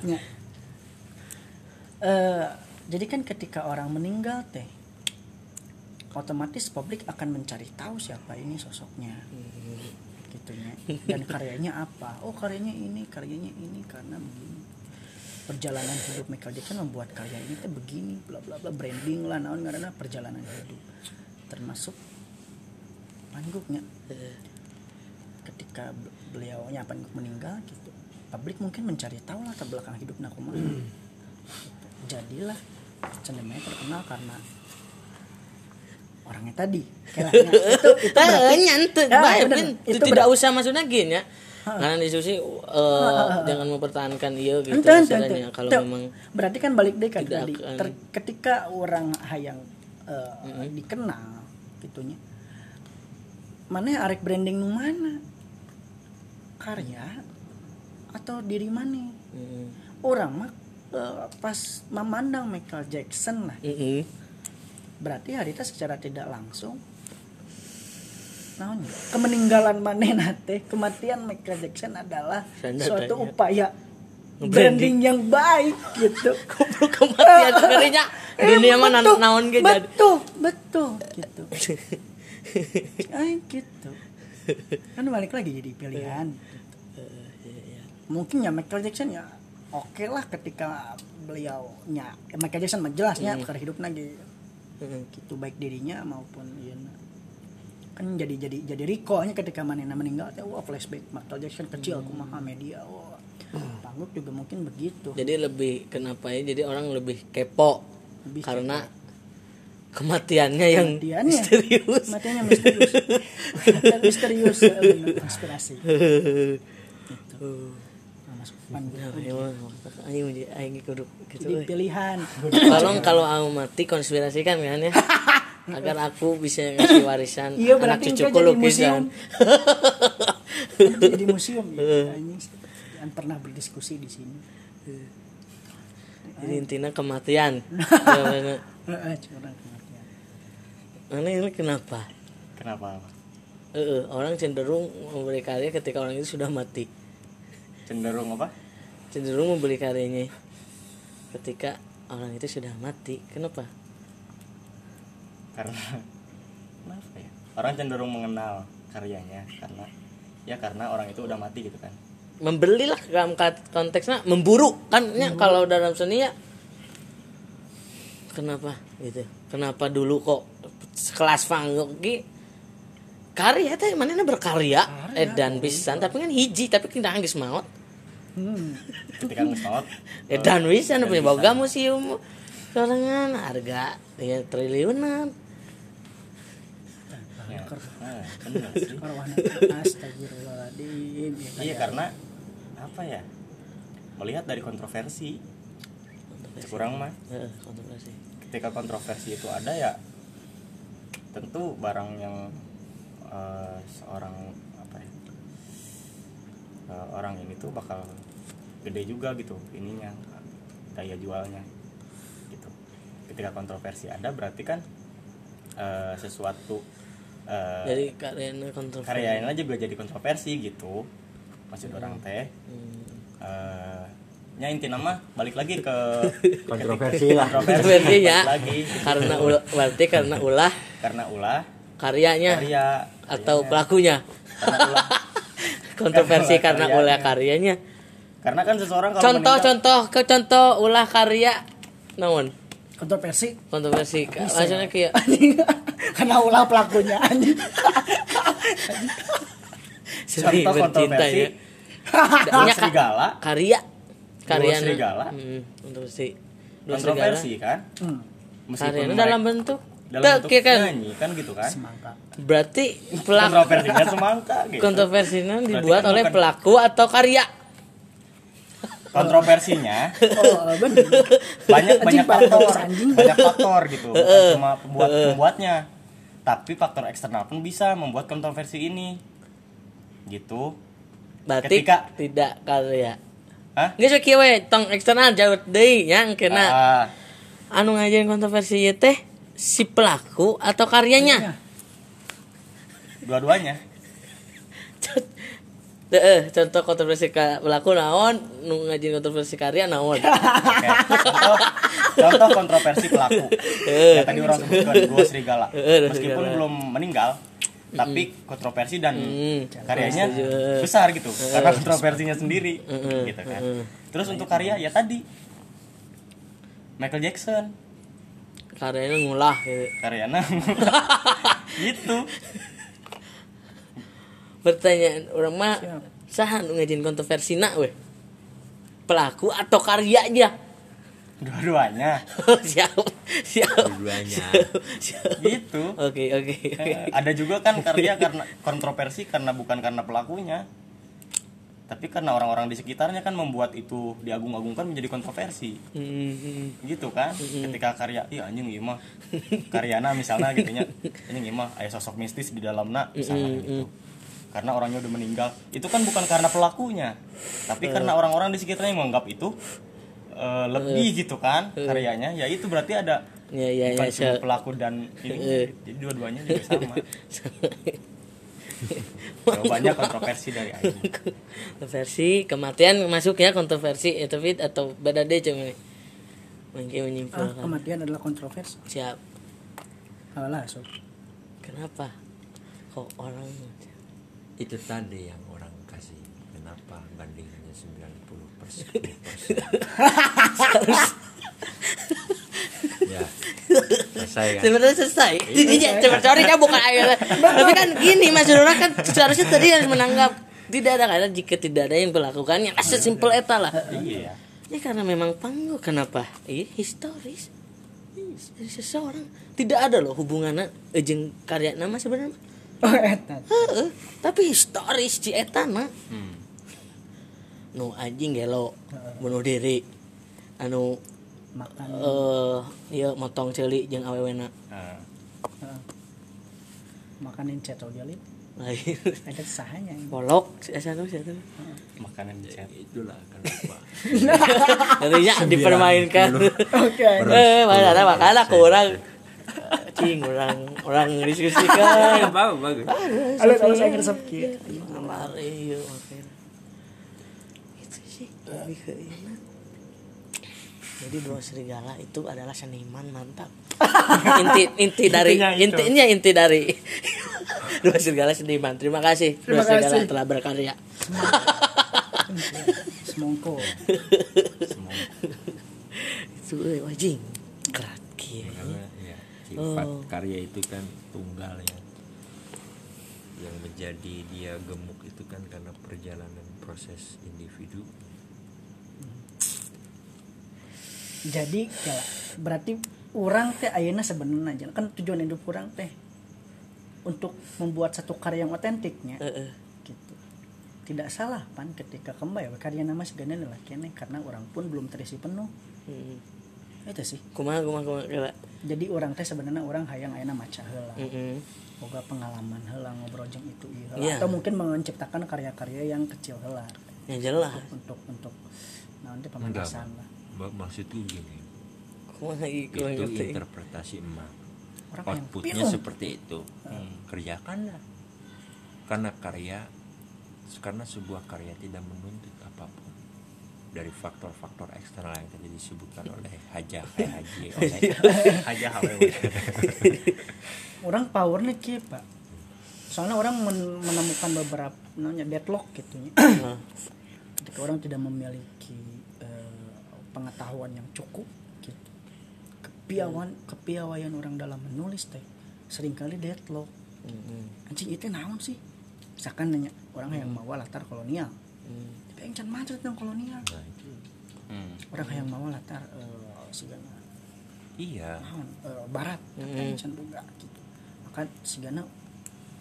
[SPEAKER 2] Ya. Eh, jadi kan ketika orang meninggal teh otomatis publik akan mencari tahu siapa ini sosoknya. Gitunya. Dan karyanya apa? Oh karyanya ini karyanya ini karena begini. Perjalanan hidup Michael Jackson membuat karya ini teh begini bla bla bla branding lah naon karena perjalanan hidup. Termasuk panggungnya. Ketika be- beliaunya Gogh meninggal gitu publik mungkin mencari tahu lah latar belakang hidup Nakuma jadilah cendemannya terkenal karena orangnya tadi. Kayaknya itu itu
[SPEAKER 1] Eh,
[SPEAKER 2] berarti Ya,
[SPEAKER 1] baik,
[SPEAKER 2] bener.
[SPEAKER 1] Bin.
[SPEAKER 2] Itu
[SPEAKER 1] tidak usah masuknya gini ya. Karena diskusi eh, jangan mempertahankan iya gitu kalau memang
[SPEAKER 2] berarti kan balik deh kan tadi. Ter- ketika orang hayang eh, dikenal gitunya mana arek branding nu mana? Karya atau diri mana?
[SPEAKER 1] Mm,
[SPEAKER 2] orang mah eh, pas memandang Michael Jackson lah.
[SPEAKER 1] Mm, mm.
[SPEAKER 2] Berarti harita secara tidak langsung naonnya kemeninggalan maneh nate kematian Michael Jackson adalah
[SPEAKER 1] Sanda
[SPEAKER 2] suatu
[SPEAKER 1] tanya.
[SPEAKER 2] upaya
[SPEAKER 1] Branding.
[SPEAKER 2] yang baik gitu
[SPEAKER 1] Goblok kematian sebenarnya dunia mana naon ge jadi
[SPEAKER 2] betul betul gitu Ay, gitu kan balik lagi jadi pilihan mungkin ya Michael Jackson ya oke lah ketika beliau nya ya Michael Jackson mah jelasnya
[SPEAKER 1] Hmm.
[SPEAKER 2] hmm. hidup lagi
[SPEAKER 1] Mm,
[SPEAKER 2] gitu baik dirinya maupun iya kan jadi jadi jadi recallnya ketika mana meninggal teh wah flashback Michael Jackson kecil kumaha media wah. Anggap juga mungkin begitu.
[SPEAKER 1] Jadi lebih kenapa ya jadi orang lebih kepo
[SPEAKER 2] Lebih
[SPEAKER 1] karena kematiannya yang
[SPEAKER 2] Kematiannya.
[SPEAKER 1] misterius.
[SPEAKER 2] Kematiannya misterius. Misterius eh, konspirasi. Gitu. Masuk pan
[SPEAKER 1] emang aing kudu gitu
[SPEAKER 2] jadi pilihan
[SPEAKER 1] Tolong kalau aku mati konspirasikan kan ya. Agar aku bisa ngasih warisan
[SPEAKER 2] iya
[SPEAKER 1] anak
[SPEAKER 2] berarti
[SPEAKER 1] cucuku
[SPEAKER 2] enggak jadi museum
[SPEAKER 1] lukisan.
[SPEAKER 2] jadi museum ya Anjing, yang pernah berdiskusi di sini
[SPEAKER 1] Jadi intinya kematian. Ya.
[SPEAKER 2] Heeh, curang kematian
[SPEAKER 1] Ini ini kenapa?
[SPEAKER 4] kenapa
[SPEAKER 1] Eh, orang cenderung membeli karya ketika orang itu sudah mati.
[SPEAKER 4] Cenderung apa?
[SPEAKER 1] Cenderung membeli karyanya ketika orang itu sudah mati. Kenapa?
[SPEAKER 4] karena kenapa ya? Orang cenderung mengenal karyanya karena ya karena orang itu udah mati gitu kan.
[SPEAKER 1] Membeli lah dalam konteksnya memburu kan? Ya, kalau dalam seni ya kenapa? Gitu. Kenapa dulu kok kelas Van Gogh karya teh mana berkarya? Edan pisan tapi kan hiji tapi kita geus maot
[SPEAKER 2] hmm.
[SPEAKER 4] ketika nggak maut
[SPEAKER 1] edan pisan punya boga museum. Sorangan harga ya triliunan.
[SPEAKER 4] Ya, nah,
[SPEAKER 2] astagfirullahaladzim. Ya,
[SPEAKER 4] iya karena apa ya? Melihat dari kontroversi. Kurang mah
[SPEAKER 1] Heeh, kontroversi.
[SPEAKER 4] Ketika kontroversi itu ada ya tentu barang yang eh, seorang apa ya? Eh, orang ini tuh bakal gede juga gitu ininya daya jualnya gitu. Ketika kontroversi ada berarti kan eh, sesuatu eh,
[SPEAKER 1] jadi karyanya kontroversi.
[SPEAKER 4] karyanya juga jadi kontroversi gitu maksud orang teh.
[SPEAKER 1] Hmm.
[SPEAKER 4] eh, nya inti nama balik lagi ke
[SPEAKER 3] Kontroversi lah.
[SPEAKER 1] kontroversi ya.
[SPEAKER 4] Lagi.
[SPEAKER 1] Karena ulah berarti karena ulah.
[SPEAKER 4] Karena ulah.
[SPEAKER 1] Karyanya.
[SPEAKER 4] Karya.
[SPEAKER 1] Atau pelakunya.
[SPEAKER 4] Karena ulah.
[SPEAKER 1] Kontroversi
[SPEAKER 4] Karena
[SPEAKER 1] karena
[SPEAKER 4] karyanya.
[SPEAKER 1] ulah karyanya
[SPEAKER 4] karena kan seseorang kalau
[SPEAKER 1] contoh
[SPEAKER 4] meninggal-
[SPEAKER 1] contoh ke contoh ulah karya naon?
[SPEAKER 2] Kontroversi.
[SPEAKER 1] Kontroversi. Maksudnya kayak
[SPEAKER 2] karena ulah pelakunya anjing.
[SPEAKER 4] Contoh kontroversi.
[SPEAKER 1] ya
[SPEAKER 4] serigala.
[SPEAKER 1] Karya. Karya
[SPEAKER 4] serigala.
[SPEAKER 1] hmm, kontroversi. Dua
[SPEAKER 4] kontroversi kan?
[SPEAKER 2] Hmm.
[SPEAKER 1] karyanya
[SPEAKER 4] mereka-
[SPEAKER 1] dalam bentuk?
[SPEAKER 4] dalam bentuk
[SPEAKER 1] kayak kan?
[SPEAKER 4] nyanyi kan gitu kan?
[SPEAKER 2] Semangka.
[SPEAKER 1] Berarti pelaku
[SPEAKER 4] kontroversinya semangka gitu.
[SPEAKER 1] Kontroversinya dibuat
[SPEAKER 4] kan
[SPEAKER 1] oleh
[SPEAKER 4] bukan-
[SPEAKER 1] pelaku atau karya
[SPEAKER 4] kontroversinya.
[SPEAKER 2] Oh bener.
[SPEAKER 4] Banyak
[SPEAKER 2] Anjing,
[SPEAKER 4] banyak faktor banyak faktor gitu. Bukan cuma pembuat pembuatnya. Tapi faktor eksternal pun bisa membuat kontroversi ini. Gitu.
[SPEAKER 1] Berarti
[SPEAKER 4] Ketika-
[SPEAKER 1] tidak karya
[SPEAKER 4] Hah?
[SPEAKER 1] Nggak kieu we tong eksternal jauh deui yang kena.
[SPEAKER 4] Ah,
[SPEAKER 1] anu ngajarin kontroversi ieu teh si pelaku atau karyanya.
[SPEAKER 4] dua-duanya
[SPEAKER 1] Heeh, contoh kontroversi ka pelaku naon, nu ngajarin kontroversi karya naon.
[SPEAKER 4] Oke. Contoh, contoh kontroversi pelaku. Ya tadi orang sebutkan dua serigala. Meskipun belum meninggal, tapi kontroversi dan
[SPEAKER 1] Hmm,
[SPEAKER 4] karyanya
[SPEAKER 1] setuju.
[SPEAKER 4] besar gitu. Karena kontroversinya sendiri, gitu kan. Terus untuk karya ya tadi Michael Jackson
[SPEAKER 1] karyanya ngulah gitu.
[SPEAKER 4] karyanya gitu.
[SPEAKER 1] Pertanyaan orang mah saha nu ngajarin kontroversi na we? Pelaku atau karyanya?
[SPEAKER 4] Dua-duanya
[SPEAKER 1] siap, siap.
[SPEAKER 3] Dua-duanya.
[SPEAKER 4] Gitu.
[SPEAKER 1] Oke, oke, oke.
[SPEAKER 4] Eh, ada juga kan karya karena kontroversi karena bukan karena pelakunya tapi karena orang-orang di sekitarnya kan membuat itu diagung-agungkan menjadi kontroversi
[SPEAKER 1] Hmm, hmm.
[SPEAKER 4] gitu kan ketika karya iya anjing ieu mah karyana misalnya gitu nya anjing ieu mah aya sosok mistis di dalamna misalnya gitu karena orangnya udah meninggal. Itu kan bukan karena pelakunya tapi karena orang-orang di sekitarnya yang menganggap itu eh, lebih gitu kan karyanya. Ya itu berarti ada
[SPEAKER 1] Ya, ya,
[SPEAKER 4] bukan
[SPEAKER 1] ya,
[SPEAKER 4] cuma pelaku dan ini
[SPEAKER 1] Eh.
[SPEAKER 4] jadi dua-duanya juga sama. Jawabannya kontroversi dari Aing
[SPEAKER 1] kontroversi kematian masuk ya kontroversi eh, tapi atau beda deh cuma. Mungkin
[SPEAKER 2] ah,
[SPEAKER 1] menyimpulkan
[SPEAKER 2] kematian adalah kontroversi.
[SPEAKER 1] Siap.
[SPEAKER 2] Alah so.
[SPEAKER 1] Kenapa? Kok orang
[SPEAKER 3] Itu tadi yang orang kasih. Kenapa bandingannya 90 per 10 ya. Selesai kan?
[SPEAKER 1] sebenarnya selesai. Iya. Sebenarnya bukan air. Tapi kan gini mas Dora kan seharusnya tadi harus menanggap tidak ada karena jika tidak ada yang melakukannya ah, sesimpel eta lah.
[SPEAKER 4] Iya.
[SPEAKER 1] Ya karena memang panggung kenapa? Iya historis. Dari seseorang tidak ada loh hubungannya ejeng karya nama sebenarnya
[SPEAKER 2] oh eta
[SPEAKER 1] Heeh, tapi historis ci eta mah.
[SPEAKER 4] Hmm.
[SPEAKER 1] nu anjing gelo. Bunuh diri. Anu
[SPEAKER 2] makan.
[SPEAKER 1] eh iya motong ceuli jeung awewena
[SPEAKER 2] Heeh. makanin cetol jalip
[SPEAKER 1] lain
[SPEAKER 2] ada sahanya
[SPEAKER 1] polok asa nu sia teh
[SPEAKER 4] makanan chat
[SPEAKER 3] itulah kenapa
[SPEAKER 1] Tadinya dipermainkan.
[SPEAKER 2] oke.
[SPEAKER 1] Eh mana makanya aku orang cing orang orang diskusikan
[SPEAKER 3] bagus bagus
[SPEAKER 2] halo halo saya ngeresep kieu
[SPEAKER 1] Ngamar iya oke. Itu sih lebih ke ini. Jadi dua serigala itu adalah seniman mantap. inti inti dari
[SPEAKER 4] Intinya itu.
[SPEAKER 1] intinya inti dari dua serigala seniman. Terima kasih dua
[SPEAKER 2] Terima
[SPEAKER 1] serigala
[SPEAKER 2] kasih.
[SPEAKER 1] telah berkarya.
[SPEAKER 2] semongko
[SPEAKER 1] Itu wajing. Kerat kieu.
[SPEAKER 3] karena ya sifat
[SPEAKER 1] Oh.
[SPEAKER 3] karya itu kan tunggal ya yang menjadi dia gemuk itu kan karena perjalanan proses individu
[SPEAKER 2] jadi ya berarti orang teh ayeuna sebenarnya kan tujuan hidup orang teh untuk membuat satu karya yang otentiknya
[SPEAKER 1] Heeh.
[SPEAKER 2] gitu tidak salah pan ketika kembali karya nama segala lah kene karena orang pun belum terisi penuh
[SPEAKER 1] Hmm.
[SPEAKER 2] Itu sih.
[SPEAKER 1] Kumaha kumaha kumaha kira.
[SPEAKER 2] jadi orang teh sebenarnya orang hayang ayeuna maca heula.
[SPEAKER 1] Heeh.
[SPEAKER 2] boga pengalaman heula ngobrol jeung itu ieu heula.
[SPEAKER 1] Iya.
[SPEAKER 2] atau mungkin menciptakan karya-karya yang kecil heula.
[SPEAKER 1] Ya jelas.
[SPEAKER 2] untuk untuk nanti pemanasan lah.
[SPEAKER 3] Ba- maksud tuh gini.
[SPEAKER 1] Kumaha ieu
[SPEAKER 3] itu interpretasi emak.
[SPEAKER 2] Orang yang
[SPEAKER 3] outputnya seperti itu. Kerjakanlah. Karena karya karena sebuah karya tidak menuntut dari faktor-faktor eksternal yang tadi disebutkan oleh Haja eh Haji. Oleh
[SPEAKER 4] aja HWW
[SPEAKER 2] orang powernya kieu pak. Soalnya orang men- menemukan beberapa namanya deadlock gitu ya. Ketika orang tidak memiliki eh, pengetahuan yang cukup gitu. Kepiawan kepiawaian orang dalam menulis teh sering kali deadlock.
[SPEAKER 1] Heeh.
[SPEAKER 2] anjing itu naon sih? Misalkan nanya orang yang mau latar kolonial.
[SPEAKER 1] Hmm.
[SPEAKER 2] Yang can macet tentang kolonial.
[SPEAKER 3] Nah itu.
[SPEAKER 4] Hmm.
[SPEAKER 2] orang yang mau latar eh, sigana.
[SPEAKER 3] Iya.
[SPEAKER 2] Naon? Eh, barat tapi
[SPEAKER 1] Mm.
[SPEAKER 2] yang can boga gitu. Maka sigana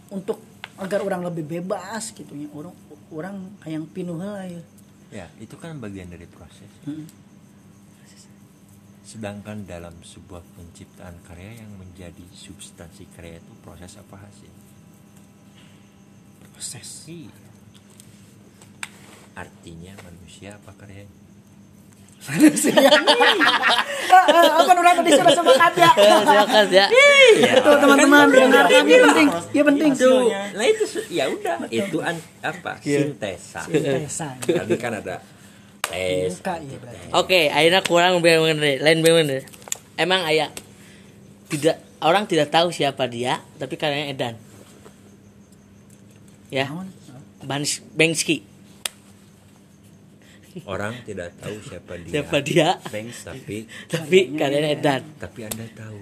[SPEAKER 2] untuk agar orang lebih bebas gitu. Ya orang orang yang pinuh ya.
[SPEAKER 3] Ya itu kan bagian dari proses.
[SPEAKER 2] Heeh.
[SPEAKER 3] sedangkan dalam sebuah penciptaan karya yang menjadi substansi karya itu proses apa hasil?
[SPEAKER 2] Proses.
[SPEAKER 3] Iya. Artinya manusia apa karya?
[SPEAKER 2] apa orang tadi sudah sepakat ya
[SPEAKER 1] Silakan ya.
[SPEAKER 2] itu teman-teman dengarkan ini penting ya penting
[SPEAKER 3] Itu, nah itu ya udah itu an, apa? Sintesa.
[SPEAKER 2] Sintesa.
[SPEAKER 3] Tadi kan ada tes.
[SPEAKER 2] buka ya berarti
[SPEAKER 1] Oke, akhirnya kurang bener. Lain bener. Emang ayah tidak orang tidak tahu siapa dia, tapi karyanya Edan. Ya,
[SPEAKER 2] Naon?
[SPEAKER 3] Orang tidak tahu siapa dia.
[SPEAKER 1] Siapa dia?
[SPEAKER 4] Banks
[SPEAKER 3] Tapi
[SPEAKER 1] Tapi karyanya Edan.
[SPEAKER 3] tapi anda tahu.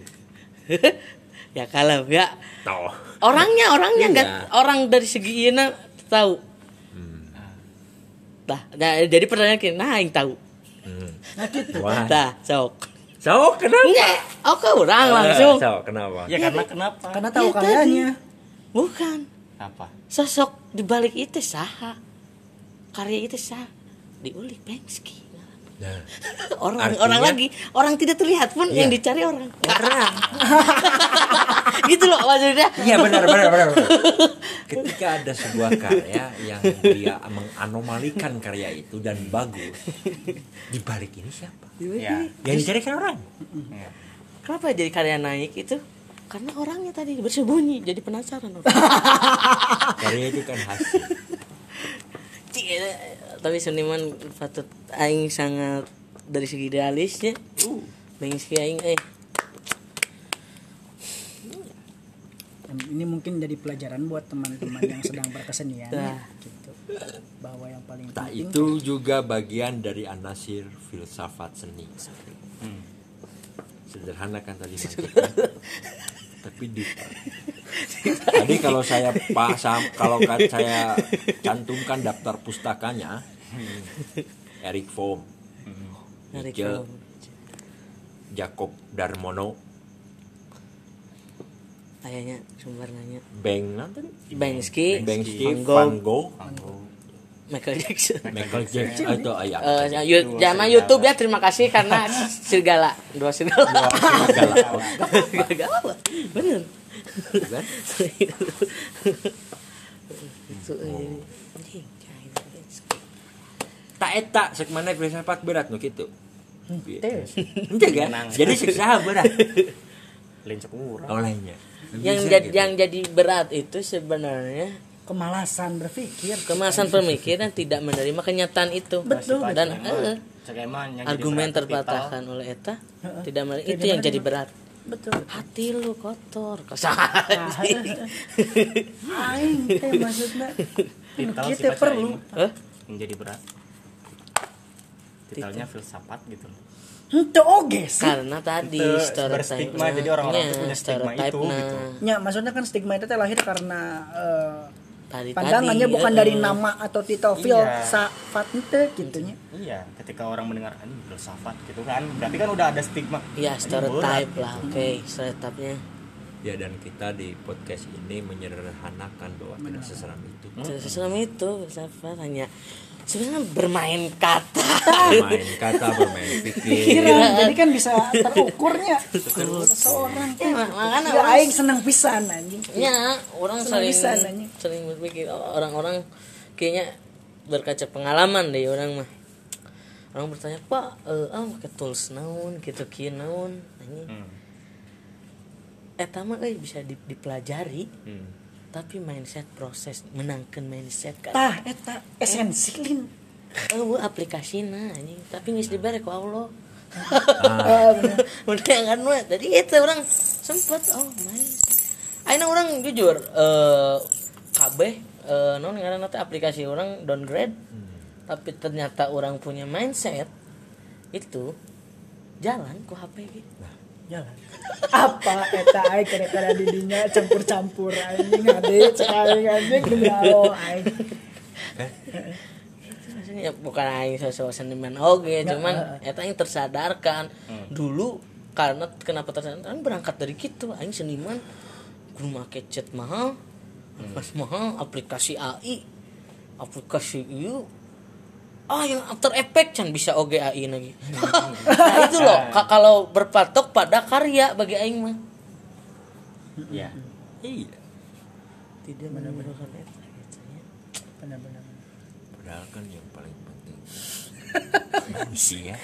[SPEAKER 1] ya kalau ya
[SPEAKER 3] Toh.
[SPEAKER 1] orangnya orangnya
[SPEAKER 3] Iya.
[SPEAKER 1] enggak orang dari segi ini tahu.
[SPEAKER 3] Hmm.
[SPEAKER 1] Nah, nah, jadi pertanyaan gini, nah yang tahu.
[SPEAKER 3] Hmm.
[SPEAKER 2] nah gitu
[SPEAKER 3] Wah.
[SPEAKER 1] Nah, sok.
[SPEAKER 3] So, kenapa?
[SPEAKER 1] Enggak, oke orang langsung.
[SPEAKER 3] So, kenapa?
[SPEAKER 4] ya karena kenapa
[SPEAKER 2] karena tahu
[SPEAKER 1] Ya, tadi.
[SPEAKER 2] karyanya
[SPEAKER 1] Bukan.
[SPEAKER 4] apa
[SPEAKER 1] Sosok di balik itu saha. Karya itu sah. Diulik Bengski.
[SPEAKER 3] Nah,
[SPEAKER 1] orang
[SPEAKER 3] Artinya-
[SPEAKER 1] orang lagi orang tidak terlihat pun
[SPEAKER 3] Iya.
[SPEAKER 1] yang dicari orang orang gitu loh maksudnya
[SPEAKER 3] Iya benar benar benar. benar. Ketika ada sebuah karya yang dia menganomalikan karya itu dan bagus, di balik ini siapa?
[SPEAKER 4] ya
[SPEAKER 3] Yang dicari kan orang.
[SPEAKER 4] ya.
[SPEAKER 1] kenapa jadi karya naik itu karena orangnya tadi bersembunyi jadi penasaran orang.
[SPEAKER 3] Karya itu kan hasil.
[SPEAKER 1] Tapi seniman patut aing sangat dari segi idealisnya uh aing eh
[SPEAKER 2] ini mungkin jadi pelajaran buat teman-teman yang sedang berkesenian ya,
[SPEAKER 1] Nah.
[SPEAKER 2] gitu bahwa yang paling
[SPEAKER 3] Tak
[SPEAKER 2] penting
[SPEAKER 3] itu juga bagian dari anasir filsafat seni.
[SPEAKER 4] Hmm.
[SPEAKER 3] Sederhana kan tadi maksudnya. tapi di tadi kalau saya pasang kalau ka- saya cantumkan daftar pustakanya Eric Fromm Nietzsche. Jacob Darmono.
[SPEAKER 1] Kayaknya sumber nanya.
[SPEAKER 3] Beng nanti
[SPEAKER 1] Bensky
[SPEAKER 3] Bengski
[SPEAKER 1] Van Gogh, Michael Jackson.
[SPEAKER 3] Michael Jackson. Itu ayah
[SPEAKER 1] Eh, yu- jangan YouTube ya terima kasih karena serigala dua serigala serigala bener
[SPEAKER 3] kan
[SPEAKER 1] itu eh,
[SPEAKER 3] tak eta sek mana filsafat berat nu kitu. Ente kan jadi siksa berat
[SPEAKER 4] lincak murah.
[SPEAKER 3] Olehnya
[SPEAKER 1] yang
[SPEAKER 3] Bisa
[SPEAKER 1] jadi
[SPEAKER 3] gitu.
[SPEAKER 1] yang jadi berat itu sebenarnya
[SPEAKER 2] Kemalasan berpikir.
[SPEAKER 1] kemasan pemikiran tidak menerima kenyataan itu.
[SPEAKER 2] Betul.
[SPEAKER 1] dan eh, argumen terpatahkan oleh eta tidak menerima
[SPEAKER 2] Tidak
[SPEAKER 1] itu yang jadi berat
[SPEAKER 2] Betul.
[SPEAKER 1] hati lu kotor
[SPEAKER 2] Aing teh maksudnya. Kita perlu.
[SPEAKER 4] aing mah
[SPEAKER 1] Hah?
[SPEAKER 4] yang jadi berat titelnya filsafat gitu loh
[SPEAKER 2] Henteu oge sih.
[SPEAKER 1] karena tadi
[SPEAKER 4] Itu
[SPEAKER 1] stereotype
[SPEAKER 4] berstigma, jadi orang-orang tuh punya stigma itu, gitu.
[SPEAKER 2] Ya, maksudnya kan stigma itu teh lahir karena eh,
[SPEAKER 1] tadi
[SPEAKER 2] pandangannya
[SPEAKER 1] tadi,
[SPEAKER 2] bukan dari
[SPEAKER 1] eh.
[SPEAKER 2] nama atau titel
[SPEAKER 4] Iya.
[SPEAKER 2] filsafat itu gitunya.
[SPEAKER 4] iya ketika orang mendengar ini filsafat gitu kan berarti kan udah ada stigma
[SPEAKER 1] Iya stereotype lah, oke stereotype-nya.
[SPEAKER 3] ya dan kita di podcast ini menyederhanakan bahwa tidak seseram itu
[SPEAKER 1] Sesuatu itu filsafat hanya sebenarnya bermain kata.
[SPEAKER 3] bermain kata bermain pikir
[SPEAKER 2] Pikiran, jadi kan bisa terukurnya seseorang.
[SPEAKER 1] Ya, mak- makanya
[SPEAKER 2] Ya
[SPEAKER 1] orang
[SPEAKER 2] aing seneng pisan anjing.
[SPEAKER 1] ya orang
[SPEAKER 2] Senang
[SPEAKER 1] sering
[SPEAKER 2] bisa
[SPEAKER 1] oh, orang-orang kayaknya berkaca pengalaman deh orang mah. Orang bertanya, "Pak, eh ah pakai tools naon gitu kieu naon?" Anjing.
[SPEAKER 4] Hmm.
[SPEAKER 1] Eta mah euy bisa di- dipelajari.
[SPEAKER 3] Hmm.
[SPEAKER 1] Tapi mindset proses menangkan mindset kan.
[SPEAKER 2] Tah eta esensi lin.
[SPEAKER 1] Oh, aplikasina anjing, tapi geus dibere ku Allah.
[SPEAKER 2] Ah.
[SPEAKER 1] Udah kan we. Jadi itu orang sempet oh main. Aina orang jujur eh kabeh eh non ngaranna teh aplikasi orang downgrade. Tapi ternyata orang punya mindset itu jalan ku HP gitu.
[SPEAKER 2] Jalan. Apa eta aing kada-kada didinya campur-campur anjing ade aing anjing Allah aing.
[SPEAKER 1] Itu maksudnya ya bukan aing sosok seniman oge, cuman eta yang tersadarkan dulu karena kenapa tersadarkan berangkat dari gitu aing seniman kudu make chat mahal pas mahal aplikasi AI aplikasi itu ah yang After Effects can bisa oge AI lagi. Nah itu loh ka- kalau berpatok pada karya bagi aing mah.
[SPEAKER 4] Iya.
[SPEAKER 3] Iya.
[SPEAKER 1] Tidak gitu ya.
[SPEAKER 2] Benar-benar.
[SPEAKER 3] padahal kan yang paling penting manusia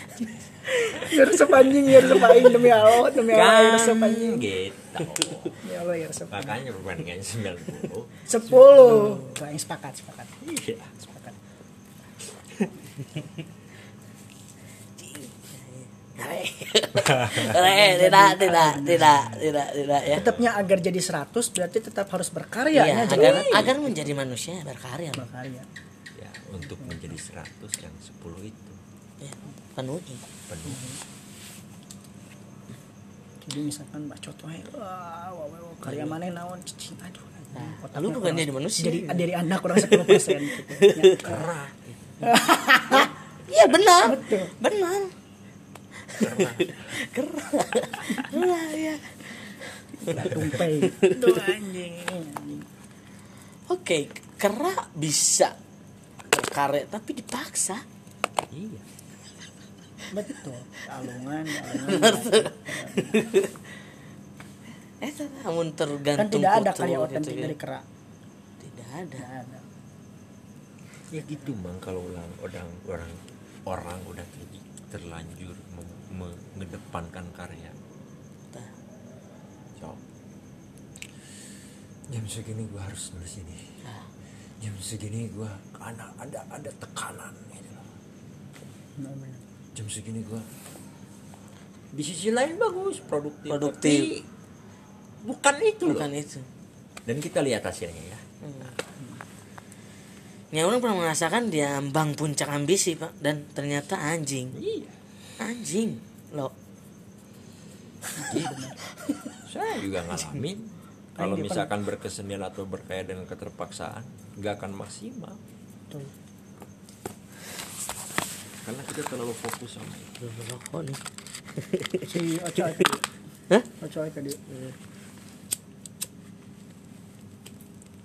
[SPEAKER 2] Ya resep anjing, ya resep aing demi Allah, demi Allah ya resep
[SPEAKER 3] kan
[SPEAKER 2] anjing.
[SPEAKER 3] gitu
[SPEAKER 2] Demi Allah ya resep.
[SPEAKER 3] makanya perbandingan 90
[SPEAKER 2] Sepuluh. Wah, aing sepakat, sepakat.
[SPEAKER 3] iya
[SPEAKER 2] Sepakat.
[SPEAKER 1] Eh, tidak, tidak, tidak, tidak, tidak ya.
[SPEAKER 2] Tetapnya agar jadi 100 berarti tetap harus berkarya
[SPEAKER 1] Iya,
[SPEAKER 2] ya,
[SPEAKER 1] agar agar menjadi manusia berkarya.
[SPEAKER 2] Berkarya.
[SPEAKER 3] ya untuk menjadi 100 yang 10 itu
[SPEAKER 1] Ya, penuhi.
[SPEAKER 3] penuh
[SPEAKER 2] Jadi misalkan Mbak Coto wah, wah, karya mana naon cicing aduh.
[SPEAKER 1] Nah, lu bukan jadi manusia.
[SPEAKER 2] Jadi dari anak kurang 10 persen gitu. Ya,
[SPEAKER 3] kerak
[SPEAKER 1] Iya benar.
[SPEAKER 2] Betul.
[SPEAKER 1] Benar. Kerah. Kerah ya.
[SPEAKER 2] Anjing. anjing.
[SPEAKER 1] Oke, kerah bisa berkarya tapi dipaksa.
[SPEAKER 3] iya
[SPEAKER 2] Betul. Alungan, alungan.
[SPEAKER 1] Eh, namun tergantung
[SPEAKER 2] Kan tidak ada karya
[SPEAKER 1] gitu,
[SPEAKER 2] otentik
[SPEAKER 1] gitu.
[SPEAKER 2] dari kerak.
[SPEAKER 1] Tidak ada.
[SPEAKER 2] Tidak ada.
[SPEAKER 3] ya gitu mang kalau orang orang orang orang udah ter- terlanjur mengedepankan karya
[SPEAKER 1] Nah,
[SPEAKER 3] so jam segini gua harus nulis ini
[SPEAKER 1] nah,
[SPEAKER 3] jam segini gua ada ada ada tekanan gitu loh. Jam segini gua. Di sisi lain bagus produktif.
[SPEAKER 1] Produktif.
[SPEAKER 3] tapi bukan itu loh.
[SPEAKER 1] bukan itu.
[SPEAKER 3] dan kita lihat hasilnya ya.
[SPEAKER 1] Ya orang pernah merasakan dia ambang puncak ambisi pak. Dan ternyata anjing.
[SPEAKER 3] Iya.
[SPEAKER 1] Anjing. Loh.
[SPEAKER 3] Gitu. saya juga ngalamin. Kalau misalkan berkesenian atau berkaya dengan keterpaksaan nggak akan maksimal.
[SPEAKER 2] Betul.
[SPEAKER 3] Karena kita terlalu fokus sama itu.
[SPEAKER 2] Si Ocha itu
[SPEAKER 1] Hah?
[SPEAKER 2] Ocha itu dia